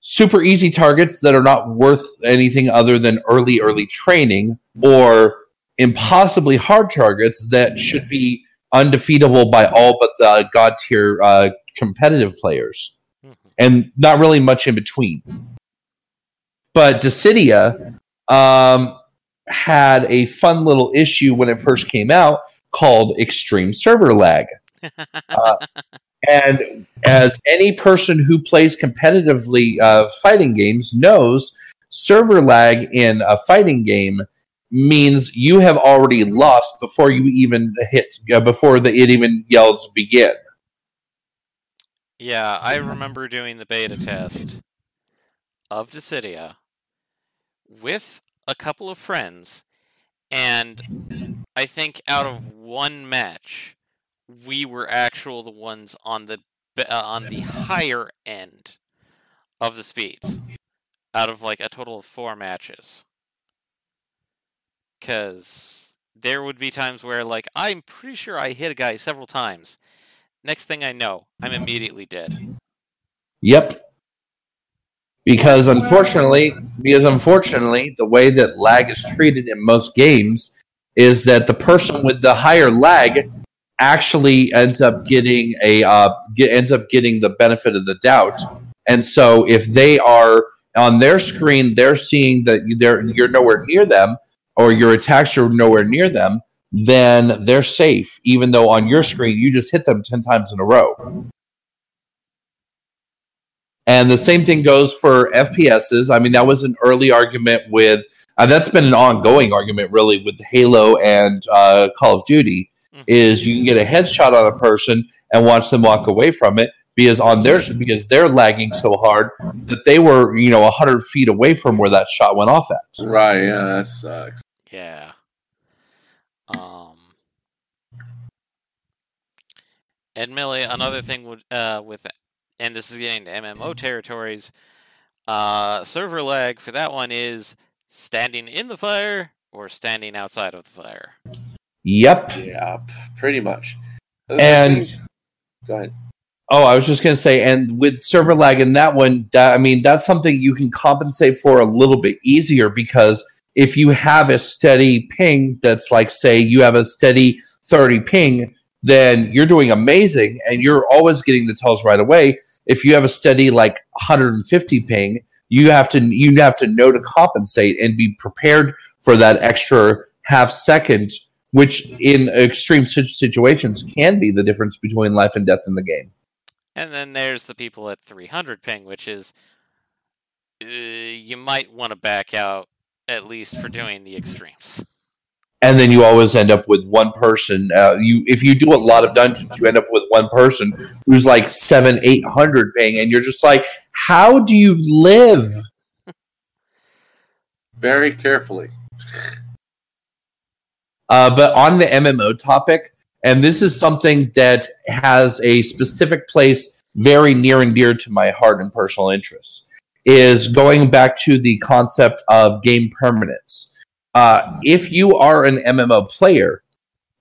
super easy targets that are not worth anything other than early early training or impossibly hard targets that should be undefeatable by all but the god tier uh, competitive players Mhm. and not really much in between. But Dissidia um, had a fun little issue when it first came out called extreme server lag. (laughs) Uh, and as any person who plays competitively uh, fighting games knows, server lag in a fighting game means you have already lost before you even hit uh, before the, it even yells begin. Yeah, I remember doing the beta test of Dissidia with a couple of friends, and I think out of one match, we were actual the ones on the uh, on the higher end of the speeds out of like a total of four matches. Because there would be times where, like, I'm pretty sure I hit a guy several times. Next thing I know, I'm immediately dead. Yep. Because unfortunately, because unfortunately, the way that lag is treated in most games is that the person with the higher lag actually ends up getting a uh, get, ends up getting the benefit of the doubt. And so, if they are on their screen, they're seeing that they're you're nowhere near them, or your attacks are nowhere near them, then they're safe. Even though on your screen you just hit them ten times in a row. And the same thing goes for FPSs. I mean, that was an early argument with, uh, that's been an ongoing argument really with Halo and uh, Call of Duty. Mhm. Is you can get a headshot on a person and watch them walk away from it because on theirs because they're lagging so hard that they were you know hundred feet away from where that shot went off at. Right, yeah, that sucks. Yeah. Um. And Millie, another thing would uh with, and this is getting to MMO territories. Uh, server lag for that one is standing in the fire or standing outside of the fire. Yep. Yep. pretty much. And- go ahead. Oh, I was just gonna say, and with server lag in that one, that, I mean, that's something you can compensate for a little bit easier because if you have a steady ping that's like, say, you have a steady 30 ping, then you're doing amazing and you're always getting the tells right away. If you have a steady like 150 ping, you have to you have to know to compensate and be prepared for that extra half second, which in extreme situations can be the difference between life and death in the game. And then there's the people at 300 ping, which is uh, you might want to back out at least for doing the extremes. And then you always end up with one person. Uh, you if you do a lot of dungeons, you end up with one person who's like seven, eight hundred ping, and you're just like, how do you live? (laughs) Very carefully. Uh, but on the MMO topic, and this is something that has a specific place very near and dear to my heart and personal interests, is going back to the concept of game permanence. Uh, if you are an MMO player,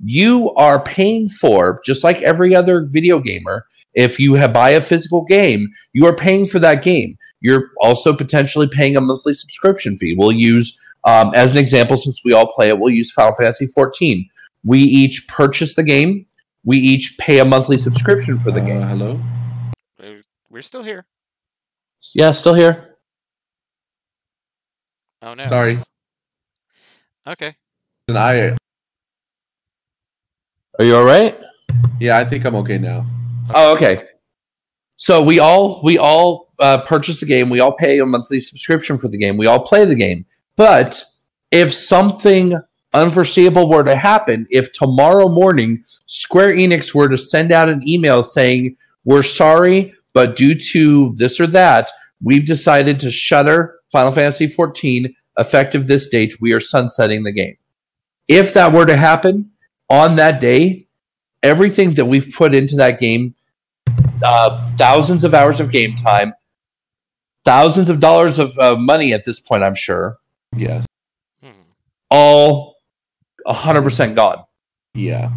you are paying for, just like every other video gamer, if you have, buy a physical game, you are paying for that game. You're also potentially paying a monthly subscription fee. We'll use, um, as an example, since we all play it, we'll use Final Fantasy 14. We each purchase the game. We each pay a monthly subscription for the Uh, game. hello. We're, we're still here. Yeah, still here. Oh no. Sorry. Okay. And I, Are you all right? yeah, I think I'm okay now. Oh, okay. So we all we all uh, purchase the game. We all pay a monthly subscription for the game. We all play the game. But if something unforeseeable were to happen, if tomorrow morning Square Enix were to send out an email saying, "We're sorry, but due to this or that, we've decided to shutter Final Fantasy 14 effective this date. We are sunsetting the game." If that were to happen on that day, everything that we've put into that game uh, thousands of hours of game time, thousands of dollars of uh, money at this point, I'm sure, Yes. Hmm. all 100% gone. Yeah.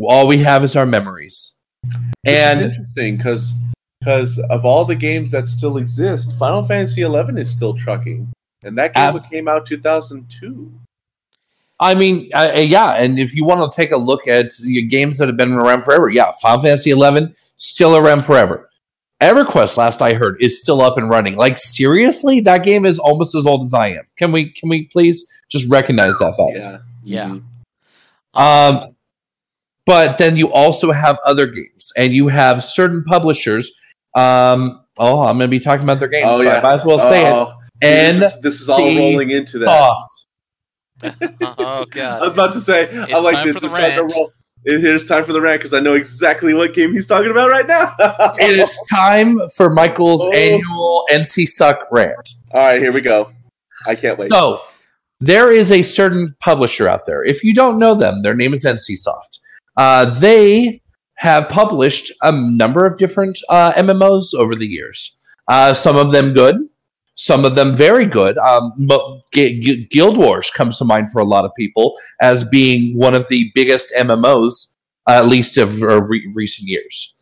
All we have is our memories. Which And interesting because because of all the games that still exist, Final Fantasy XI is still trucking, and that game Ab- came out 2002. I mean, uh, yeah, and if you want to take a look at the games that have been around forever, yeah, Final Fantasy 11 still around forever. EverQuest, last I heard, is still up and running. Like seriously, that game is almost as old as I am. Can we can we please just recognize that fact? Yeah. Yeah. Mhm. Um, but then you also have other games, and you have certain publishers. Um, oh, I'm going to be talking about their games. Oh so yeah. I might as well say it. And this is, this is all rolling into that. Soft. (laughs) oh god. I was about to say, It's I'm like, time this for the is time to rant. roll. Here's time for the rant because I know exactly what game he's talking about right now. (laughs) It is time for Michael's Oh. annual NC Suck rant. All right, here we go. I can't wait. So there is a certain publisher out there. If you don't know them, their name is NCSoft. Uh, they have published a number of different uh, MMOs over the years. Uh, some of them good, some of them very good. Um, but G- G- Guild Wars comes to mind for a lot of people as being one of the biggest MMOs, at least of uh, re- recent years,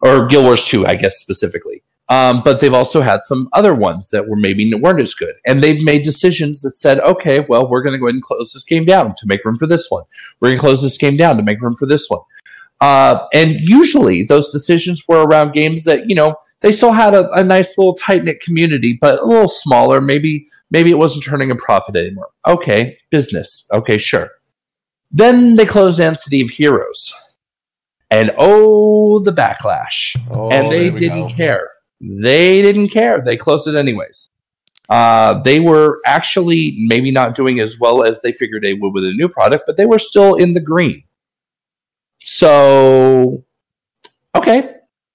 or Guild Wars Two, I guess specifically. Um, but they've also had some other ones that were maybe weren't as good, and they've made decisions that said, "Okay, well, we're going to go ahead and close this game down to make room for this one. We're going to close this game down to make room for this one." Uh, and usually, those decisions were around games that you know they still had a, a nice little tight knit community, but a little smaller. Maybe maybe it wasn't turning a profit anymore. Okay, business. Okay, sure. Then they closed down City of Heroes, and oh, the backlash! Oh, and they didn't go. care. They didn't care. They closed it anyways. Uh, they were actually maybe not doing as well as they figured they would with a new product, but they were still in the green. So, okay.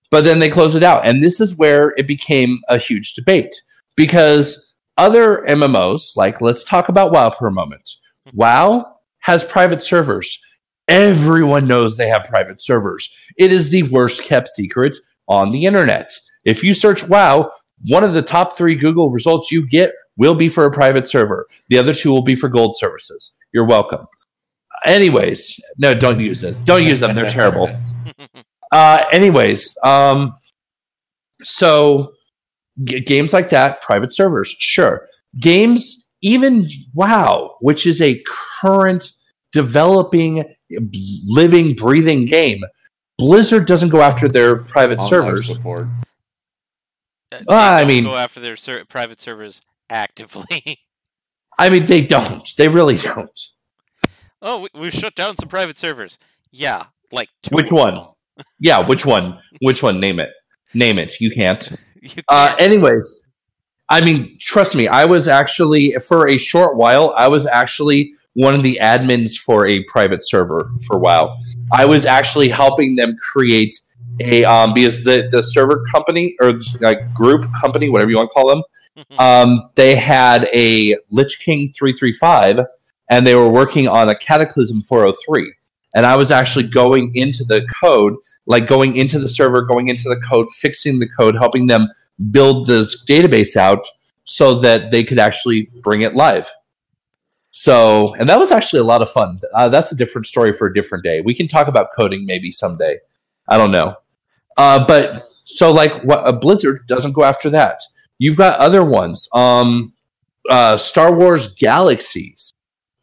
But then they closed it out. And this is where it became a huge debate because other MMOs, like let's talk about WoW for a moment. WoW has private servers. Everyone knows they have private servers. It is the worst kept secret on the internet. If you search WoW, one of the top three Google results you get will be for a private server. The other two will be for gold services. You're welcome. Anyways, no, don't use it. Don't use them. They're terrible. (laughs) Uh, anyways, um, so g- games like that, private servers, sure. Games, even WoW, which is a current developing, living, breathing game, Blizzard doesn't go after their private Online servers. support. Uh, they I don't mean- go after their ser- private servers actively. (laughs) I mean, they don't. They really don't. oh, we, we shut down some private servers. Yeah, like two Which of one? Yeah, which one? Which one? Name it. Name it. You can't. (laughs) You Uh, can't. anyways, I mean, trust me, I was actually for a short while, I was actually one of the admins for a private server for WoW. I was actually helping them create a um because the the server company or like group company, whatever you want to call them, (laughs) um, they had a Lich King 335 and they were working on a Cataclysm 403. And I was actually going into the code, like going into the server, going into the code, fixing the code, helping them build this database out so that they could actually bring it live. So, and that was actually a lot of fun. Uh, that's a different story for a different day. We can talk about coding maybe someday. I don't know. Uh, but so, like, what a Blizzard doesn't go after that. You've got other ones. Um, uh, Star Wars Galaxies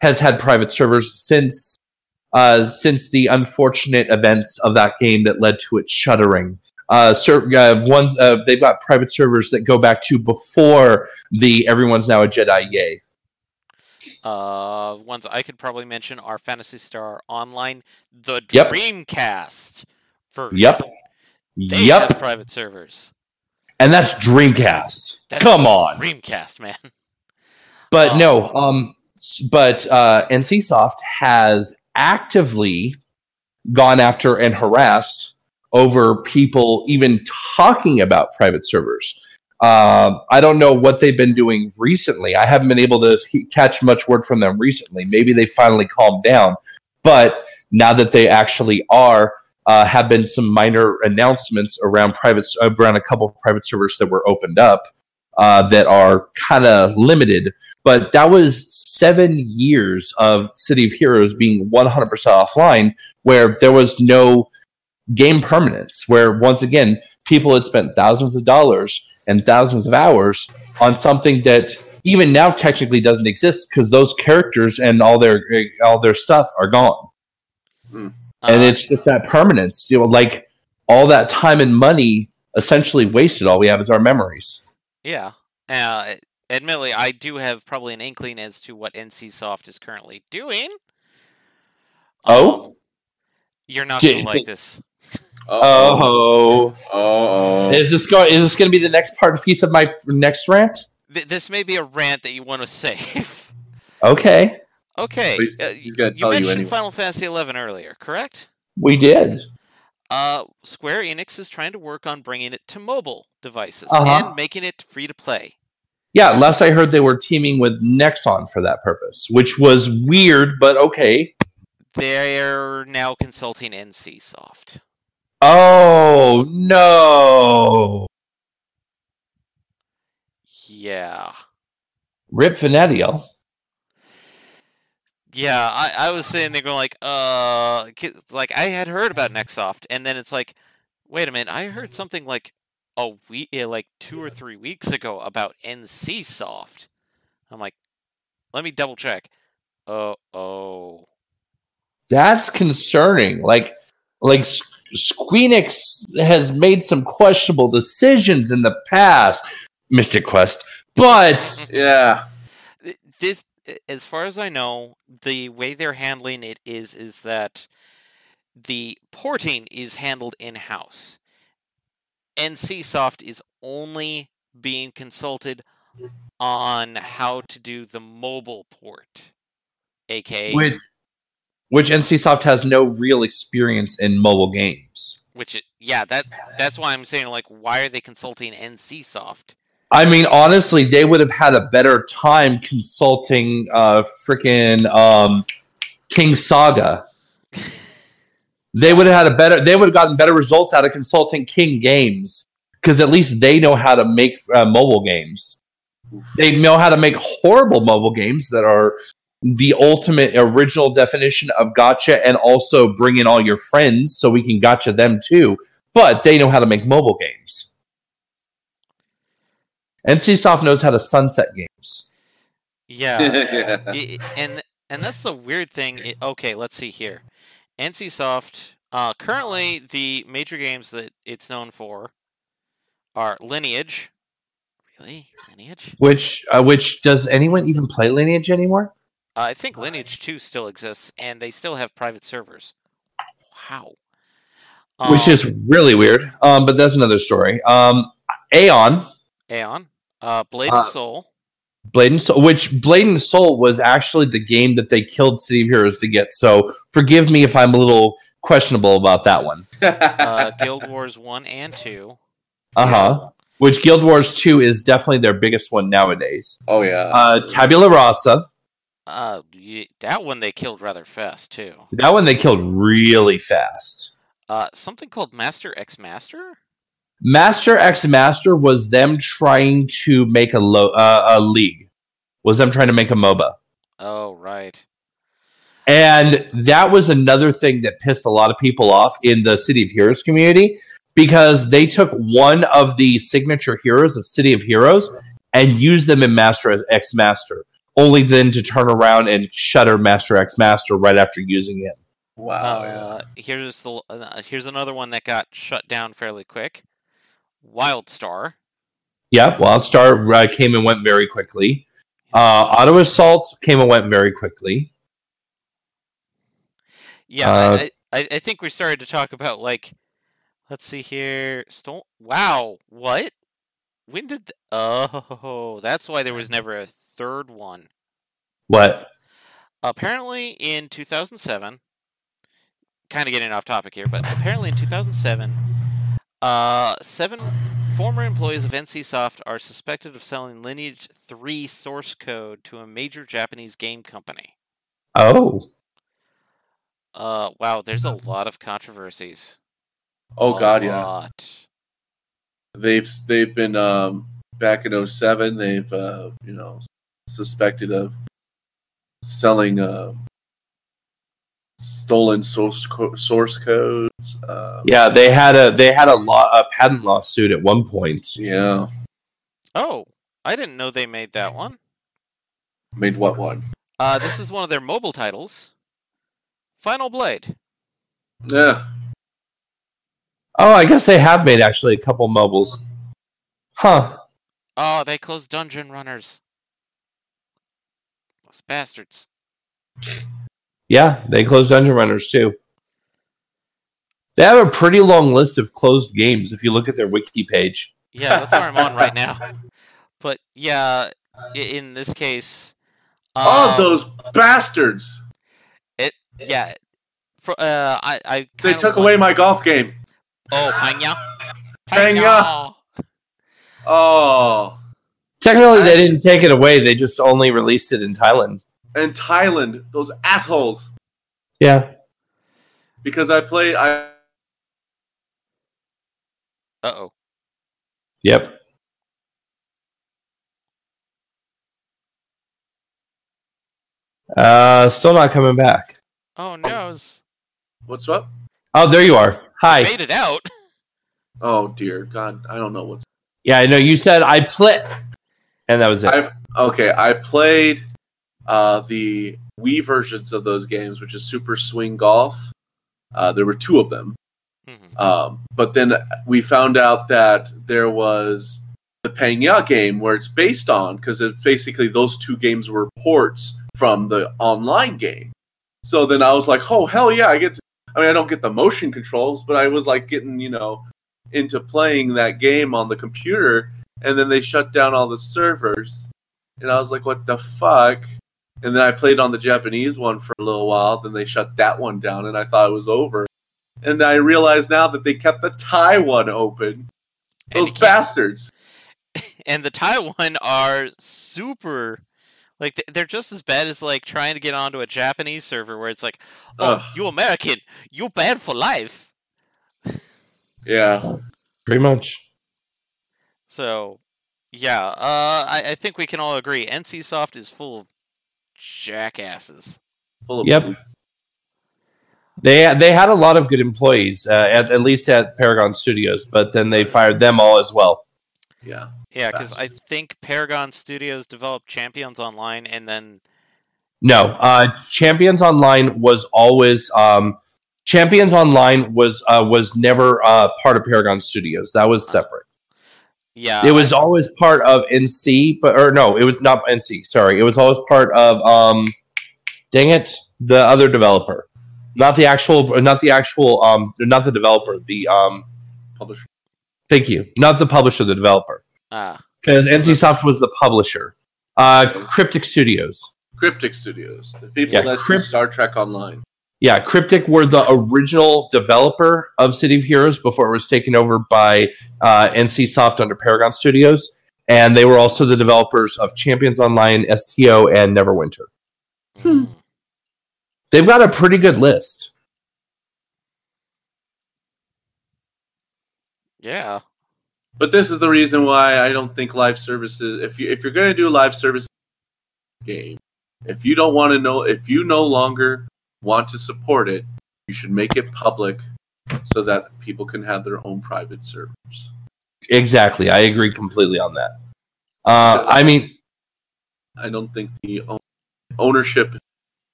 has had private servers since uh, since the unfortunate events of that game that led to it shuttering. Uh, ser- uh, ones uh, they've got private servers that go back to before the everyone's now a Jedi. Yay! Uh, ones I could probably mention are Phantasy Star Online, the Yep. Dreamcast version. Yep, They yep, have private servers. and that's Dreamcast. That's Come on, Dreamcast, man. but Oh. no, um, but uh, NCSoft has actively gone after and harassed over people even talking about private servers. Um, I don't know what they've been doing recently. I haven't been able to catch much word from them recently. Maybe they finally calmed down, but now that they actually are, uh, have been some minor announcements around private around a couple of private servers that were opened up uh, that are kind of limited. But that was seven years of City of Heroes being 100% offline, where there was no game permanence. Where once again, people had spent thousands of dollars and thousands of hours on something that even now technically doesn't exist because those characters and all their all their stuff are gone and Uh, it's just that permanence you know like all that time and money essentially wasted all we have is our memories yeah. Uh, admittedly, I do have probably an inkling as to what NCSoft is currently doing. Oh? Um, you're not going to like this. oh (laughs) Oh. is this going is this going to be the next part piece of my next rant Th- this may be a rant that you want to (laughs) save. okay okay. He's- uh, he's gonna you tell you mentioned anyway. Final Fantasy XI earlier, correct? we did Uh, Square Enix is trying to work on bringing it to mobile devices Uh-huh. and making it free to play. yeah last i heard they were teaming with nexon for that purpose which was weird but okay They're now consulting NCSoft. Oh no! Yeah. Rip Venetio. Yeah, I, I was sitting there going like, uh, like I had heard about mm-hmm. Nextsoft, and then it's like, wait a minute, I heard mm-hmm. something like a week, eh, like two or three weeks ago about NCSoft. I'm like, let me double check. Oh, oh, That's concerning. Like, like Squeenix has made some questionable decisions in the past, Mystic Quest, but (laughs) Yeah. This, as far as I know, the way they're handling it is is that the porting is handled in house. NCSoft is only being consulted on how to do the mobile port, aka which which NCSoft has no real experience in mobile games. which yeah that that's why I'm saying like why are they consulting NCSoft? I mean, honestly, they would have had a better time consulting uh freaking um King Saga. They would have had a better they would have gotten better results out of consulting King Games because at least they know how to make uh, mobile games. They know how to make horrible mobile games that are the ultimate original definition of gotcha and also bring in all your friends so we can gotcha them too. But they know how to make mobile games. NCSoft knows how to sunset games. Yeah, (laughs) yeah. And and that's the weird thing. okay, let's see here. NCSoft uh, currently the major games that it's known for are Lineage. Really, Lineage? Which uh, which does anyone even play Lineage anymore? Uh, I think Lineage Two still exists, and they still have private servers. Wow. which Um, is really weird. Um, but that's another story. Um, Aion, Aion, uh, Blade Uh, and Soul. Blade and Soul, which Blade and Soul was actually the game that they killed City of Heroes to get. So forgive me if I'm a little questionable about that one. (laughs) uh, Guild Wars One and Two. Uh huh. Which Guild Wars Two is definitely their biggest one nowadays. oh yeah. Uh, Tabula Rasa, Uh, that one they killed rather fast too. that one they killed really fast. Uh, something called Master X Master. Master X Master was them trying to make a lo- uh, a league. Was them trying to make a MOBA. Oh right. And that was another thing that pissed a lot of people off in the City of Heroes community because they took one of the signature heroes of City of Heroes and used them in Master X Master, only then to turn around and shutter Master X Master right after using it. wow. uh, here's the uh, here's another one that got shut down fairly quick. Wildstar. Yeah, Wildstar uh, came and went very quickly. Uh, Auto Assault came and went very quickly. Yeah, Uh, I, I I think we started to talk about like, let's see here. Stole. Wow, what? When did? th- oh, that's why there was never a third one. What? Apparently, in 2007, kind of getting off topic here, but apparently in 2007, uh, seven former employees of NCSoft are suspected of selling Lineage 3 source code to a major Japanese game company. Oh, Uh, wow, there's a lot of controversies. oh A god, yeah. They've they've been um back in 07, they've uh you know suspected of selling uh stolen source co- source codes. Uh, yeah. They had a they had a, law, a patent lawsuit at one point. yeah. Oh, I didn't know they made that one. Made what one? Uh, this is one of their mobile titles. Final Blade. Yeah. Oh, I guess they have made actually a couple mobiles. Huh. Oh, they closed Dungeon Runners. Those bastards. Yeah, they closed Dungeon Runners too. They have a pretty long list of closed games if you look at their wiki page. Yeah, that's where I'm on right now. (laughs) But yeah, in this case, oh, um, those bastards! It yeah. For, uh, I, I They took away my golf game. Oh, Pangya. (laughs) Pangya. Oh. Technically, they didn't take it away. They just only released it in Thailand. And Thailand, those assholes. Yeah. Because I play I Uh oh. Yep. Uh, still not coming back. Oh no, I was What's up? Oh, there you are. Hi. made it out. (laughs) Oh dear God, I don't know what's. Yeah, I know you said I play, and that was it. I okay. I played uh, the Wii versions of those games, which is Super Swing Golf. Uh, there were two of them, Mhm. um, but then we found out that there was the Pangya game where it's based on because it's basically those two games were ports from the online game. So then I was like, oh hell yeah, I get. To, I mean, I don't get the motion controls, but I was like getting you know into playing that game on the computer, and then they shut down all the servers, and I was like, what the fuck? And then I played on the Japanese one for a little while. Then they shut that one down, and I thought it was over. And I realize now that they kept the Thai one open. Those you can't- bastards. (laughs) and the Taiwan are super like they're just as bad as like trying to get onto a Japanese server where it's like, "Oh, Ugh. you American, you banned for life." (laughs) Yeah. Pretty much. So, yeah, uh I, I think we can all agree NCSoft is full of jackasses. Full of Yep. They they had a lot of good employees, uh, at, at least at Paragon Studios, but then they fired them all as well. Yeah. Yeah, because I think Paragon Studios developed Champions Online, and then No, uh, Champions Online was always um, Champions Online was uh, was never uh, part of Paragon Studios. That was separate. Yeah, It was always part of NC, but or no, it was not NC. Sorry, it was always part of um, dang it, the other developer, not the actual, not the actual, um, not the developer. The um, Publisher. thank you, not the publisher, the developer, ah because NCSoft was the publisher. Uh, Cryptic Studios. Cryptic Studios. The people Yeah, that do Crypt- Star Trek Online. Yeah, Cryptic were the original developer of City of Heroes before it was taken over by uh, NCSoft under Paragon Studios, and they were also the developers of Champions Online, STO, and Neverwinter. mm. They've got a pretty good list. yeah, But this is the reason why I don't think live services. If you if you're going to do a live service game, if you don't want to know, if you no longer want to support it, you should make it public so that people can have their own private servers. Exactly, I agree completely on that. Uh, I mean, I don't think the ownership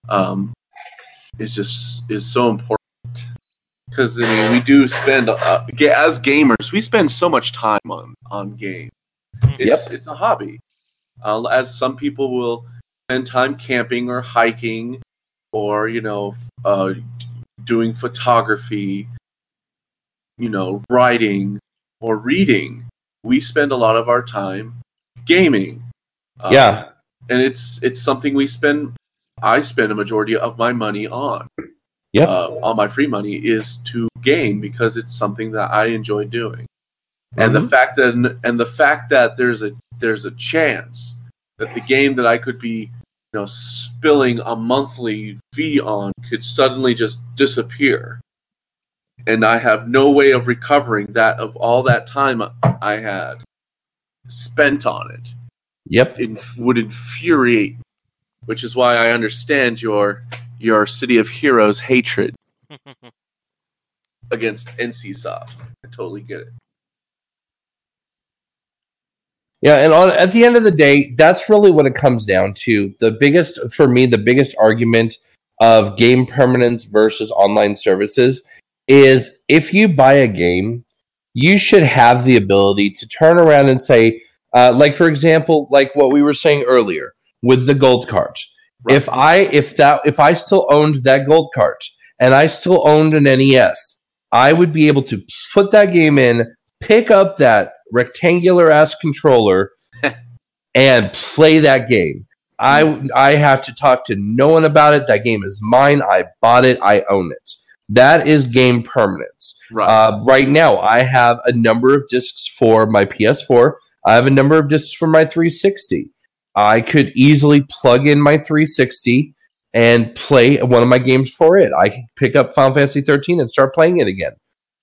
um, is just is so important because I mean we do spend uh, as gamers we spend so much time on on games. It's it's a hobby. Uh, as some people will spend time camping or hiking, or you know, uh, doing photography, you know, writing or reading. We spend a lot of our time gaming. Um, yeah, and it's it's something we spend. I spend a majority of my money on. yeah Uh, all my free money is to game because it's something that I enjoy doing. And the Mhm. fact that and the fact that there's a there's a chance that the game that I could be know spilling a monthly fee on could suddenly just disappear. And I have no way of recovering that of all that time I had spent on it yep, inf- would infuriate, which is why I understand your your City of Heroes hatred (laughs) against NCSoft. I totally get it. Yeah, and on, at the end of the day, that's really what it comes down to. The biggest, for me, the biggest argument of game permanence versus online services is if you buy a game, you should have the ability to turn around and say, uh, like for example, like what we were saying earlier with the gold card. Right. If I if that if I still owned that gold card and I still owned an NES, I would be able to put that game in, pick up that rectangular ass controller, (laughs) and play that game. I I have to talk to no one about it. That game is mine. I bought it. I own it. That is game permanence. Right. Uh, right now, I have a number of discs for my PS4. I have a number of discs for my 360. I could easily plug in my 360 and play one of my games for it. I can pick up Final Fantasy 13 and start playing it again.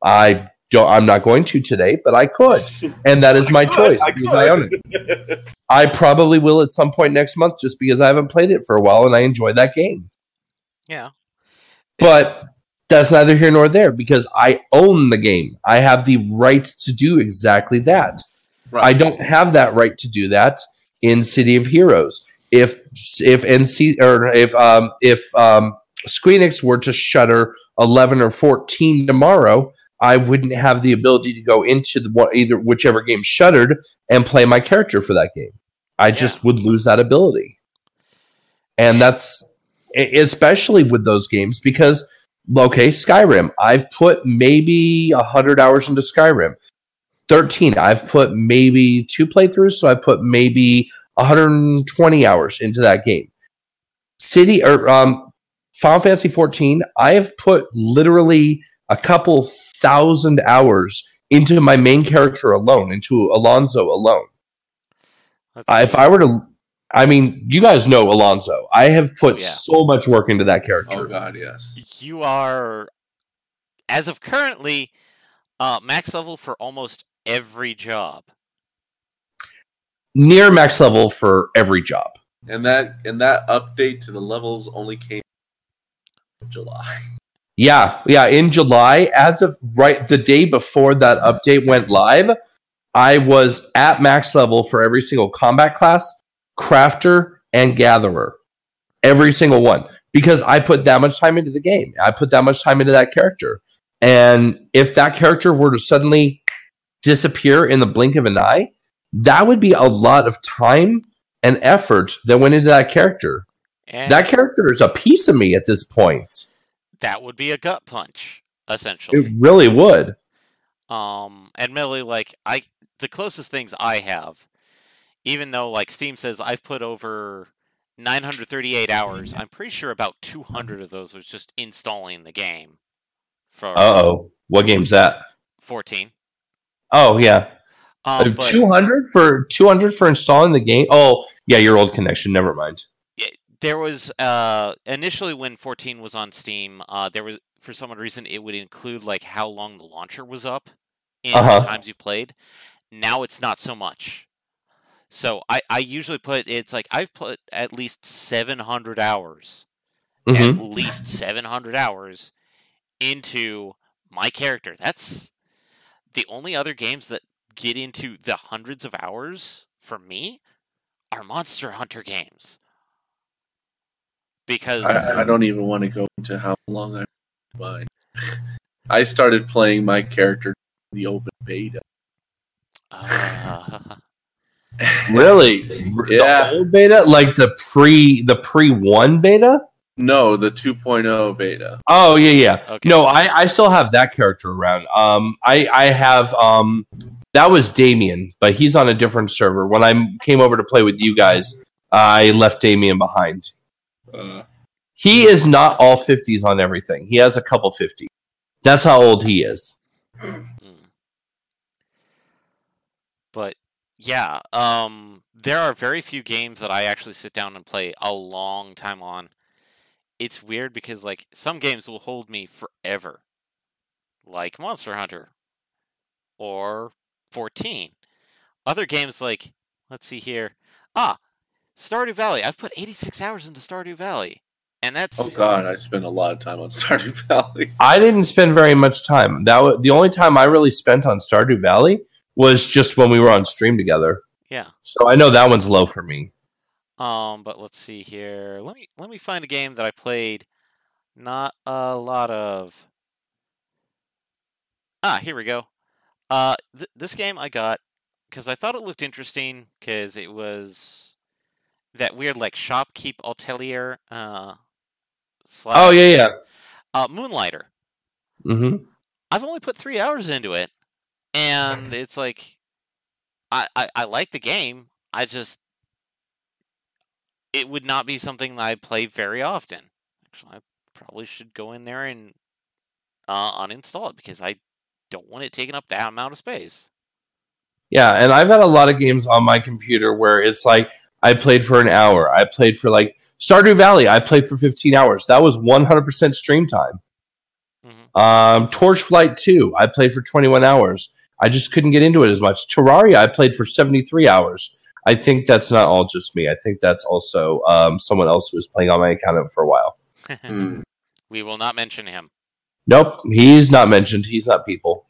I I'm not going to today, but I could, and that is (laughs) my choice I because I own it. I probably will at some point next month, just because I haven't played it for a while and I enjoy that game. Yeah. But that's neither here nor there because I own the game. I have the right to do exactly that. Right. I don't have that right to do that in City of Heroes. If if NC or if um if um Squeenix were to shutter eleven or fourteen tomorrow, I wouldn't have the ability to go into the one either whichever game shuttered and play my character for that game. I just would lose that ability, and that's especially with those games because okay, Skyrim. I've put maybe hundred hours into Skyrim. 13 i've put maybe two playthroughs so i've put maybe 120 hours into that game city or um final fantasy 14 i have put literally a couple thousand hours into my main character alone into alonzo alone Let's I, if i were to i mean you guys know alonzo i have put Oh, yeah. so much work into that character oh God, yes. you are, as of currently, uh, max level for almost every job. near max level for every job And that and that update to the levels only came July. Yeah, yeah. In July, as of right the day before that update went live, I was at max level for every single combat class, crafter, and gatherer. Every single one. Because I put that much time into the game. I put that much time into that character. And if that character were to suddenly disappear in the blink of an eye, that would be a lot of time and effort that went into that character. And That character is a piece of me at this point. That would be a gut punch, essentially. It really would. Um, and admittedly, like I, the closest things I have, even though like Steam says I've put over 938 hours, I'm pretty sure about 200 of those was just installing the game. For Uh oh. What game's that? 14. Oh yeah. Um, but Two hundred for two hundred for installing the game. Oh yeah, your old connection. Never mind. There was uh initially when 14 was on Steam, uh, there was for some odd reason it would include like how long the launcher was up in Uh-huh. the times you've played. Now it's not so much. So I, I usually put it's like I've put at least 700 hours hmm at least 700 hours into my character. That's the only other games that get into the hundreds of hours for me are Monster Hunter games. Because I, I don't even want to go into how long I mine. (laughs) I started playing my character in the open beta. uh, (laughs) Really? (laughs) Yeah. The old beta, like the pre the pre one beta. No, the 2.0 beta. Oh yeah, yeah. Okay. No, I I still have that character around. Um, I I have um that was Damien, but he's on a different server. When I came over to play with you guys, I left Damien behind. He is not all 50s on everything. He has a couple 50. That's how old he is. mm. But yeah, um there are very few games that I actually sit down and play a long time on. It's weird because like some games will hold me forever. Like Monster Hunter or 14. Other games like let's see here. Ah, Stardew Valley. I've put 86 hours into Stardew Valley. And that's oh god, I spent a lot of time on (laughs) Stardew Valley. I didn't spend very much time. That was, the only time I really spent on Stardew Valley was just when we were on stream together. yeah. So I know that one's low for me. Um, but let's see here. Let me let me find a game that I played not a lot of. Ah, here we go. Uh, th- this game I got because I thought it looked interesting because it was that weird like shopkeep atelier. Uh, slash, Oh yeah, yeah. Uh, Moonlighter. hmm I've only put three hours into it, and it's like, I, I I like the game. I just it would not be something that I play very often. Actually, I probably should go in there and uh, uninstall it because I don't want it taking up that amount of space. Yeah, and I've had a lot of games on my computer where it's like I played for an hour. I played for like Stardew Valley. I played for 15 hours. That was 100% stream time. hmm Um, Torchlight 2, I played for 21 hours. I just couldn't get into it as much. Terraria, I played for 73 hours. I think that's not all just me. I think that's also um, someone else who was playing on my account for a while. (laughs) Hmm. we will not mention him. Nope, he's not mentioned. He's not people.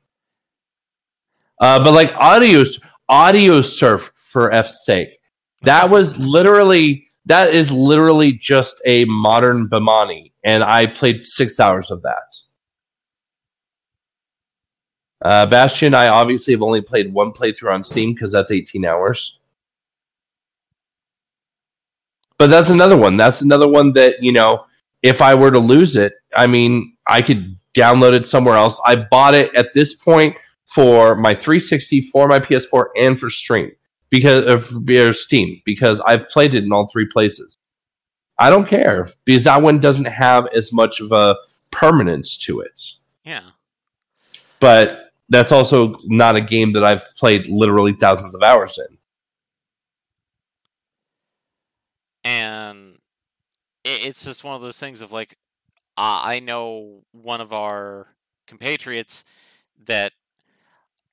Uh, but like audio, Audiosurf for F's sake. That was literally that is literally just a modern Bemani, and I played six hours of that. Uh, Bastion, I obviously have only played one playthrough on Steam because that's 18 hours. But that's another one. That's another one that, you know, if I were to lose it, I mean, I could download it somewhere else. I bought it at this point for my 360, for my PS4, and for stream because of or Steam because I've played it in all three places. I don't care because that one doesn't have as much of a permanence to it. Yeah. But that's also not a game that I've played literally thousands of hours in. and it's just one of those things of like I know one of our compatriots that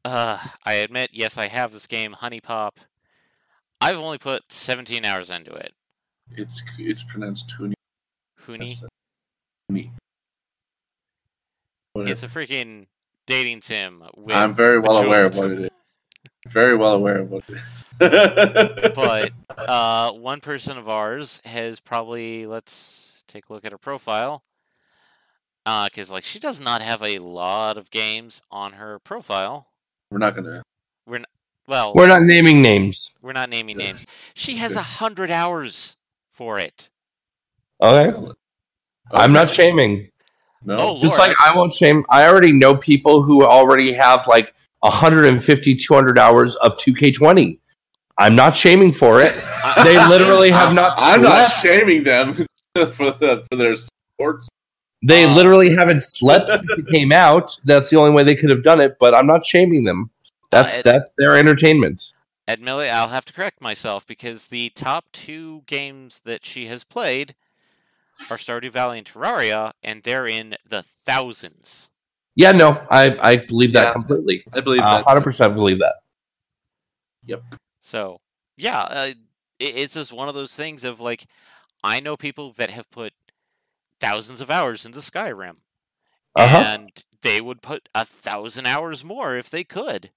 uh, I admit, yes, I have this game, HuniePop. I've only put 17 hours into it. It's it's pronounced Tuni. Huni. Tuni. It's a freaking dating sim. With I'm very well aware of what it is. Very well aware of what it is. (laughs) But uh, one person of ours has probably let's take a look at her profile. Because like she does not have a lot of games on her profile. We're not gonna. We're Well, We're not naming names. we're not naming Yeah. names. She has Okay. a hundred hours for it. Okay. I'm not shaming. No. Oh, Just Lord. like I won't shame. I already know people who already have like 150, 200 hours of 2K20. I'm not shaming for it. (laughs) They literally have not I'm not shaming them (laughs) for the, for their sports. They Uh, literally haven't slept since it (laughs) came out. That's the only way they could have done it. But I'm not shaming them. That's Uh, it- that's their entertainment. Admittedly, I'll have to correct myself because the top two games that she has played are Stardew Valley and Terraria, and they're in the thousands. Yeah, no, I I believe that Yeah. completely. I believe Uh, that. 100% believe that. Yep. So, yeah, uh, it, it's just one of those things of like, I know people that have put thousands of hours into Skyrim, Uh huh. and they would put a thousand hours more if they could.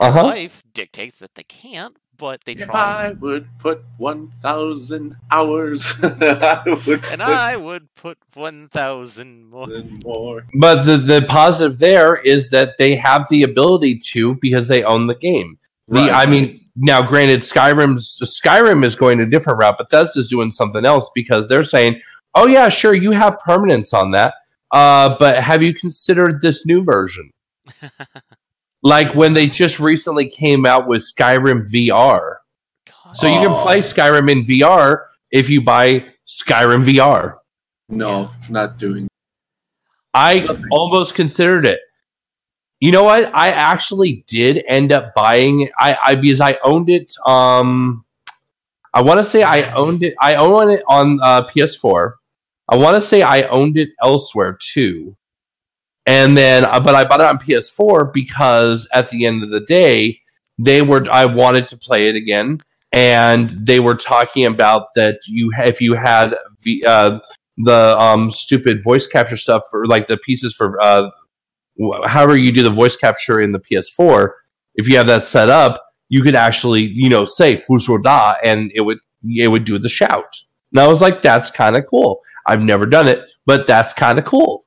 Uh huh. Life dictates that they can't, but they If try. I would put 1,000 hours, (laughs) I would And I would put 1,000 more. more. But the the positive there is that they have the ability to because they own the game. The Right. I mean, now granted, Skyrim's Skyrim is going a different route. But Bethesda's doing something else because they're saying, "Oh yeah, sure, you have permanence on that, uh, but have you considered this new version?" (laughs) like when they just recently came out with Skyrim VR, so you can Oh. play Skyrim in VR if you buy Skyrim VR. No, not doing. I Nothing. almost considered it. You know what? I actually did end up buying it. I, I because I owned it. Um, I want to say I (laughs) owned it. I own it on uh, PS4. I want to say I owned it elsewhere too. And then, uh, but I bought it on PS4 because at the end of the day, they were. I wanted to play it again, and they were talking about that you if you had v, uh, the um stupid voice capture stuff for like the pieces for uh however you do the voice capture in the PS4 if you have that set up you could actually you know say Fus Ro Dah and it would it would do the shout and I was like that's kind of cool I've never done it but that's kind of cool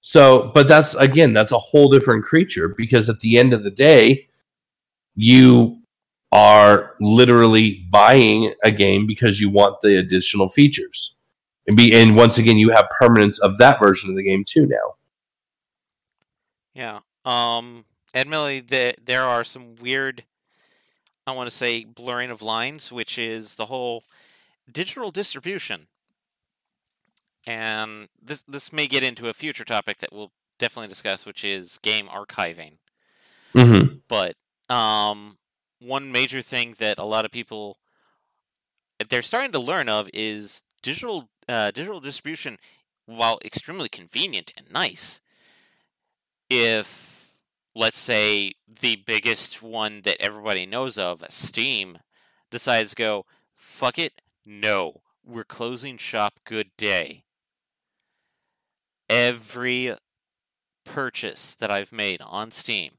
so but that's again that's a whole different creature because at the end of the day you are literally buying a game because you want the additional features. And be and once again you have permanence of that version of the game too now. Yeah. Um. Admittedly, the, there are some weird, I want to say, blurring of lines, which is the whole digital distribution. And this this may get into a future topic that we'll definitely discuss, which is game archiving. Mm-hmm. But um, one major thing that a lot of people they're starting to learn of is digital uh, digital distribution, while extremely convenient and nice, if let's say the biggest one that everybody knows of, Steam, decides to go, fuck it, no, we're closing shop. Good day. Every purchase that I've made on Steam,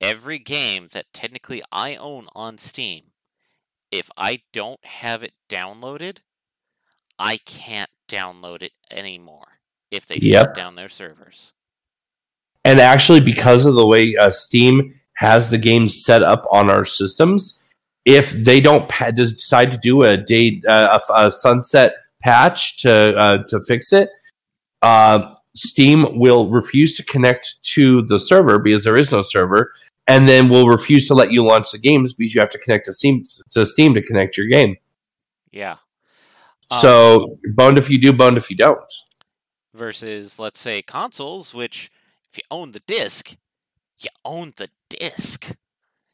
every game that technically I own on Steam, if I don't have it downloaded, I can't download it anymore if they Yep. shut down their servers. And actually, because of the way uh, Steam has the game set up on our systems, if they don't pa- just decide to do a date uh, a, a sunset patch to uh, to fix it, uh, Steam will refuse to connect to the server because there is no server, and then will refuse to let you launch the games because you have to connect to Steam to Steam to connect your game. Yeah. Um, so boned if you do, boned if you don't. versus let's say consoles, which if you own the disc, you own the disc.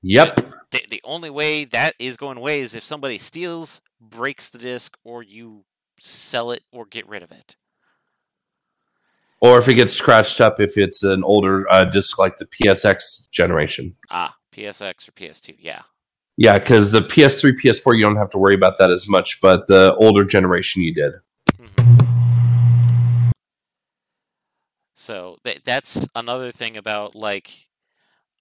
Yep. The, the only way that is going away is if somebody steals, breaks the disc, or you sell it or get rid of it. Or if it gets scratched up, if it's an older uh, disc like the PSX generation. Ah, PSX or PS2, yeah. Yeah, because the PS3, PS4, you don't have to worry about that as much, but the older generation you did. So th- that's another thing about like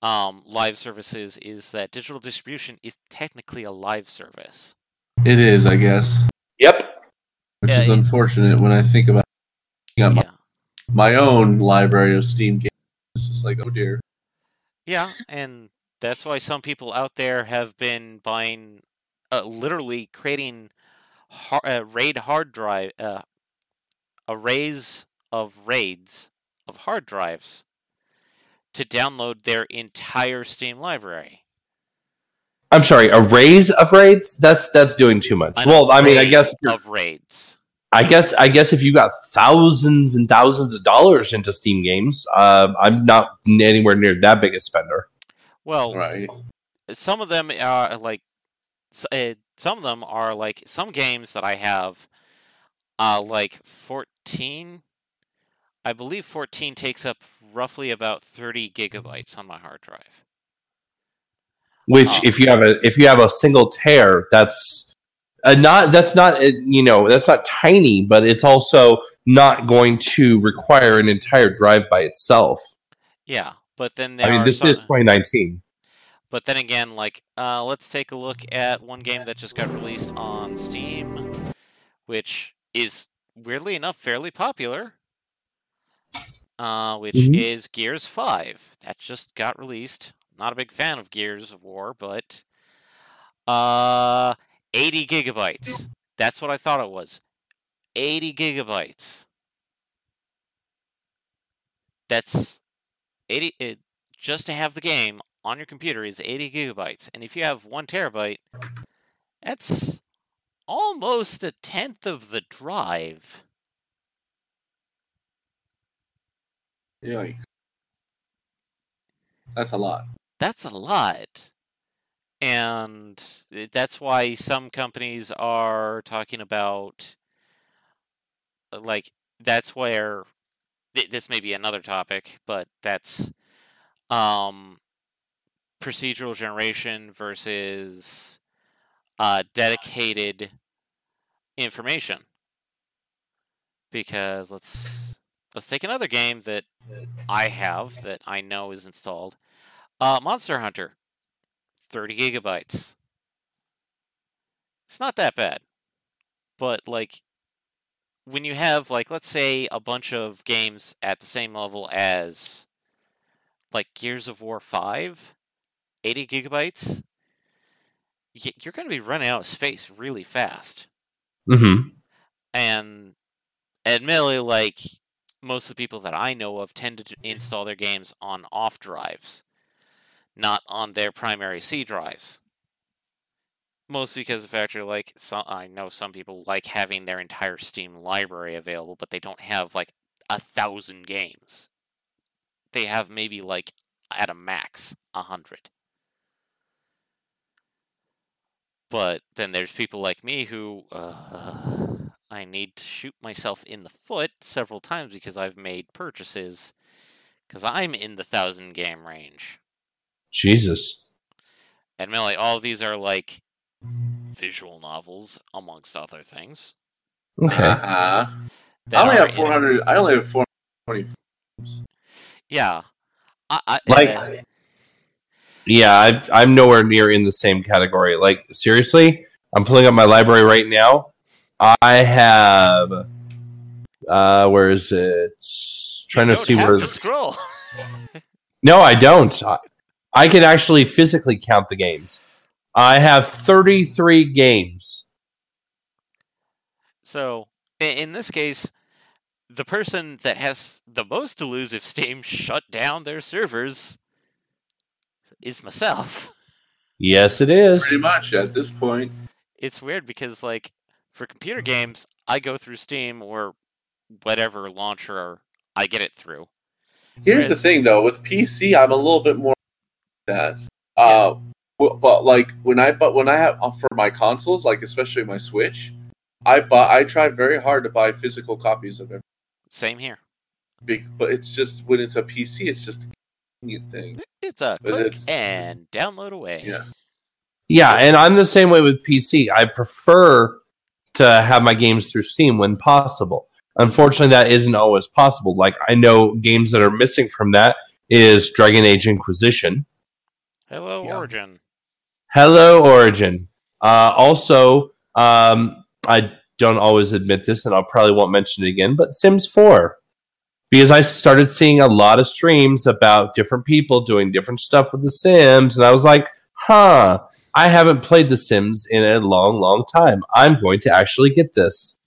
um, live services is that digital distribution is technically a live service. It is, I guess, Yep. which Yeah, is it- unfortunate when I think about got my, my own library of Steam games. It's just like, oh dear. Yeah, and that's why some people out there have been buying, uh, literally creating har- uh, RAID hard drive uh, arrays of RAIDs of hard drives to download their entire Steam library. I'm sorry, arrays of raids? That's that's doing too much. An well, I mean, I guess of RAIDs. I guess I guess if you got thousands and thousands of dollars into Steam games, uh, I'm not anywhere near that big a spender. Well, Right. some of them are like uh, some of them are like some games that I have uh like 14 I believe 14 takes up roughly about 30 gigabytes on my hard drive. Which, Oh. if you have a if you have a single tear, that's uh, not that's not uh, you know that's not tiny, but it's also not going to require an entire drive by itself. Yeah, but then there I mean, this some, is 2019. but then again like uh let's take a look at one game that just got released on Steam which is weirdly enough fairly popular. Uh, which Mhm. is Gears 5. That just got released. Not a big fan of Gears of War, but uh 80 gigabytes. That's what I thought it was. 80 gigabytes. That's 80 it, just to have the game on your computer is 80 gigabytes. And if you have 1 terabyte, that's almost a tenth of the drive. Yeah. That's a lot. That's a lot. And that's why some companies are talking about, uh, like, that's where this may be another topic, but that's um, procedural generation versus uh, dedicated information. Because let's let's take another game that I have that I know is installed. Uh, Monster Hunter, 30 gigabytes. It's not that bad. But, like, when you have, like, let's say a bunch of games at the same level as, like, Gears of War 5, 80 gigabytes, you're going to be running out of space really fast. hmm And admittedly, like most of the people that I know of tend to install their games on off drives, not on their primary C drives. Mostly because of the fact like I know some people like having their entire Steam library available, but they don't have like a thousand games. They have maybe like at a max a hundred. But then there's people like me who uh, I need to shoot myself in the foot several times because I've made purchases because I'm in the thousand game range. Jesus. And Admittedly, all of these are like visual novels, amongst other things. Okay. Uh-huh. I only are have in- 400. I only have 420. Yeah. I, I, Like- uh, Yeah, I, I'm nowhere near in the same category. Like seriously, I'm pulling up my library right now. I have. Uh, where is it? Trying you to don't see have where. to scroll. (laughs) No, I don't. I, I can actually physically count the games. I have 33 games. So, in this case, the person that has the most to lose if Steam (laughs) shut down their servers is myself. Yes, it is. Pretty much at this point. It's weird because, like, for computer games, I go through Steam or whatever launcher I get it through. Here's the thing, though. With PC, I'm a little bit more that. Uh, w- but like when I but when I have uh, for my consoles, like especially my Switch, I buy I try very hard to buy physical copies of every. Same here. big- But it's just when it's a PC, it's just a convenient thing. It's a But click it's- and download away. Yeah. Yeah, and I'm the same way with PC. I prefer to have my games through Steam when possible. Unfortunately, that isn't always possible. Like I know games that are missing from that is Dragon Age Inquisition, Hello, Yeah. Origin. Hello Origin. Uh, also, um, I don't always admit this, and I'll probably won't mention it again, but Sims 4. Because I started seeing a lot of streams about different people doing different stuff with The Sims, and I was like, huh, I haven't played The Sims in a long, long time. I'm going to actually get this.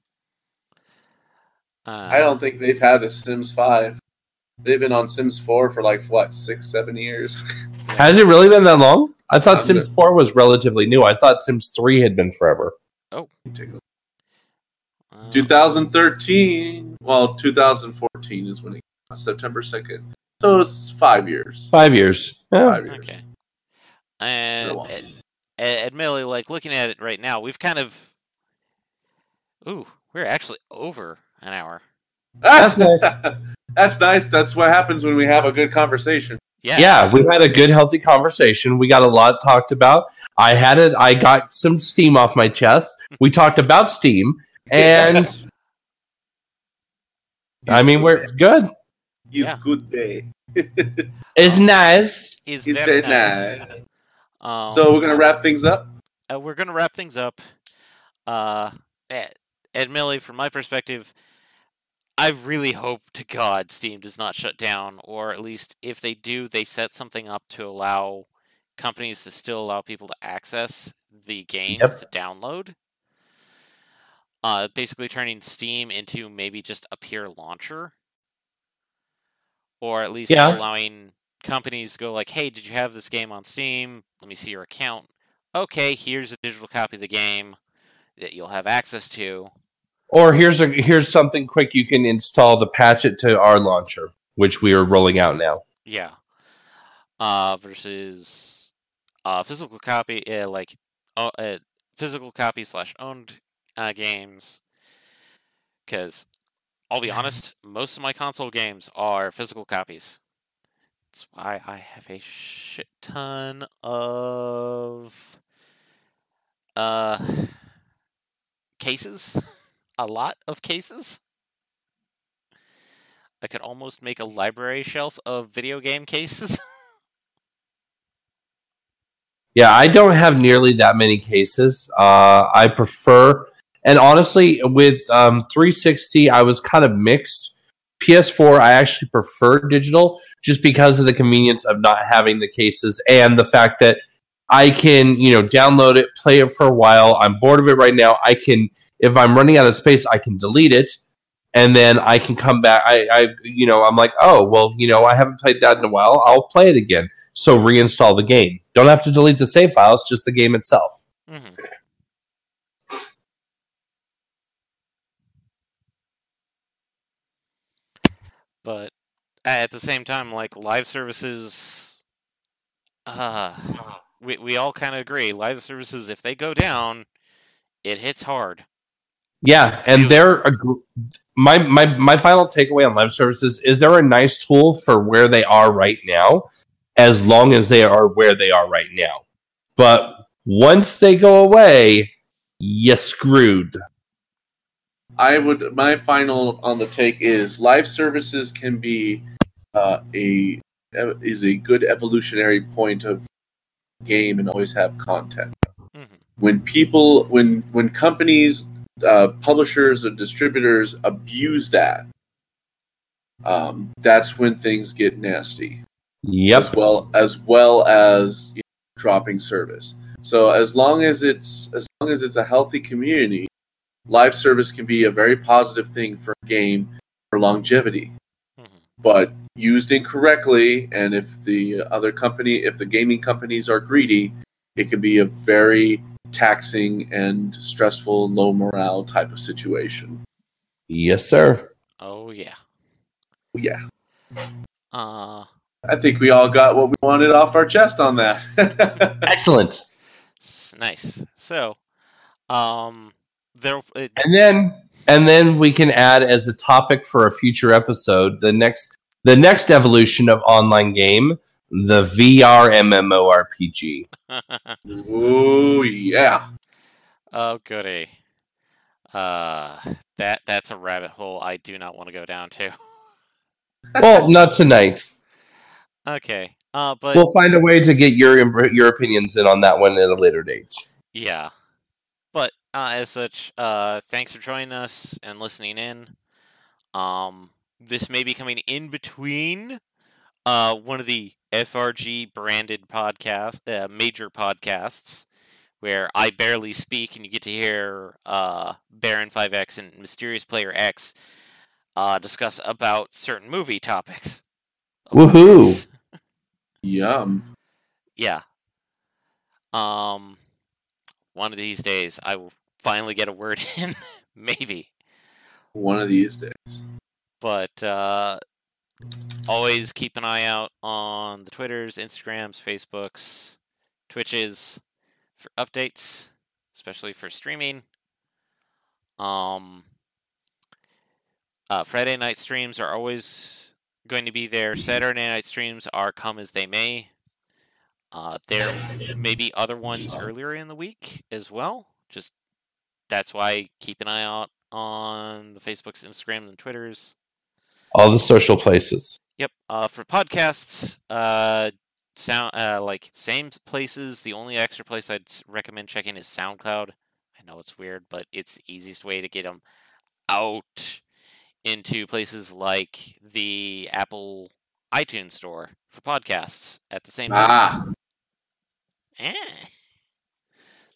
Uh, I don't think they've had a Sims Five. They've been on Sims Four for like what six, seven years. (laughs) Has it really been that long? I thought Um, Sims 4 was relatively new. I thought Sims 3 had been forever. Take a look. uh, 2013. Well, 2014 is when it out, September 2nd. So it's five years. Five years. Yeah. Five years. Okay. Been And while. ad- ad- admittedly, like looking at it right now, we've kind of. Ooh, we're actually over an hour. That's nice. (laughs) That's nice. That's what happens when we have a good conversation. Yeah. yeah, we had a good, healthy conversation. We got a lot talked about. I had it. I got some steam off my chest. We talked about steam, (laughs) and I mean, we're good. It's Yeah. good day. (laughs) It's nice. Is It's very very nice. nice. Um, So we're gonna wrap things up. uh, we're gonna wrap things up. Uh, admittedly, from my perspective, I really hope to God Steam does not shut down, or at least if they do, they set something up to allow companies to still allow people to access the games Yep. to download. Uh, basically turning Steam into maybe just a peer launcher, or at least Yeah. allowing companies go like, "Hey, did you have this game on Steam? Let me see your account. Okay, here's a digital copy of the game that you'll have access to." Or here's a here's something quick you can install the patch it to our launcher, which we are rolling out now. Yeah. Uh, versus uh, physical copy, uh, like uh, uh, physical copy slash owned uh, games. Because I'll be (laughs) honest, most of my console games are physical copies. That's why I have a shit ton of uh cases. (laughs) A lot of cases. I could almost make a library shelf of video game cases. (laughs) Yeah, I don't have nearly that many cases. Uh, I prefer, and honestly, with um, 360, I was kind of mixed. PS4, I actually prefer digital just because of the convenience of not having the cases and the fact that I can, you know, download it, play it for a while. I'm bored of it right now. I can, if I'm running out of space, I can delete it and then I can come back. I, I, you know, I'm like, oh, well, you know, I haven't played that in a while. I'll play it again. So reinstall the game. Don't have to delete the save files, just the game itself. hmm But at the same time, like live services, uh, we we all kind of agree. Live services, if they go down, it hits hard. Yeah, and they're a, my my my final takeaway on live services is they're a nice tool for where they are right now, as long as they are where they are right now. But once they go away, you screwed. I would. My final on the take is live services can be uh, a is a good evolutionary point of game and always have content. Mhm. When people, when when companies, uh, publishers or distributors abuse that, um, that's when things get nasty. Yep. as well as well as you know, dropping service. So as long as it's as long as it's a healthy community, live service can be a very positive thing for a game for longevity. But used incorrectly, and if the other company, if the gaming companies are greedy, it can be a very taxing and stressful, low morale type of situation. Yes, sir. Oh yeah. Yeah, Uh, I think we all got what we wanted off our chest on that. (laughs) Excellent. nice. So, um, there. It, And then and then we can add as a topic for a future episode the next the next evolution of online game, the VR MMORPG. (laughs) oh yeah. oh goody. Uh, that that's a rabbit hole I do not want to go down to. (laughs) Well, not tonight. Okay. Uh, but We'll find a way to get your your opinions in on that one at a later date. Yeah. Uh, as such, uh, thanks for joining us and listening in. Um, this may be coming in between uh, one of the FRG branded podcast, uh, major podcasts, where I barely speak and you get to hear uh, Baron 5X and Mysterious Player X uh, discuss about certain movie topics. Woohoo. Yum. (laughs) Yeah. Um, one of these days I will finally get a word (laughs) in, maybe. One of these days. But uh, always keep an eye out on the Twitters, Instagrams, Facebooks, Twitches for updates, especially for streaming. Um, uh, Friday night streams are always going to be there. Saturday night streams are come as they may. Uh, there may be other ones earlier in the week as well. Just that's why keep an eye out on the Facebooks, Instagrams, and Twitters. All the social places. Yep. Uh, for podcasts, uh, sound uh, like same places. The only extra place I'd recommend checking is SoundCloud. I know it's weird, but it's the easiest way to get them out into places like the Apple iTunes store for podcasts at the same time. Ah, Eh.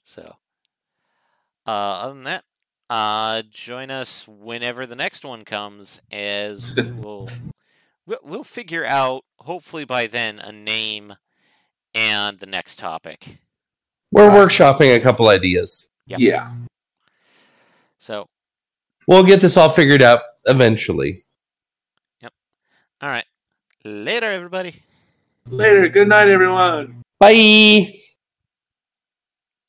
So, other than that, uh, join us whenever the next one comes, as we (laughs) will we'll, we'll figure out hopefully by then a name and the next topic. We're Right. workshopping a couple ideas. Yep. yeah. So, We'll get this all figured out eventually. Yep. All right, later, everybody. Later. Good night, everyone. Bye.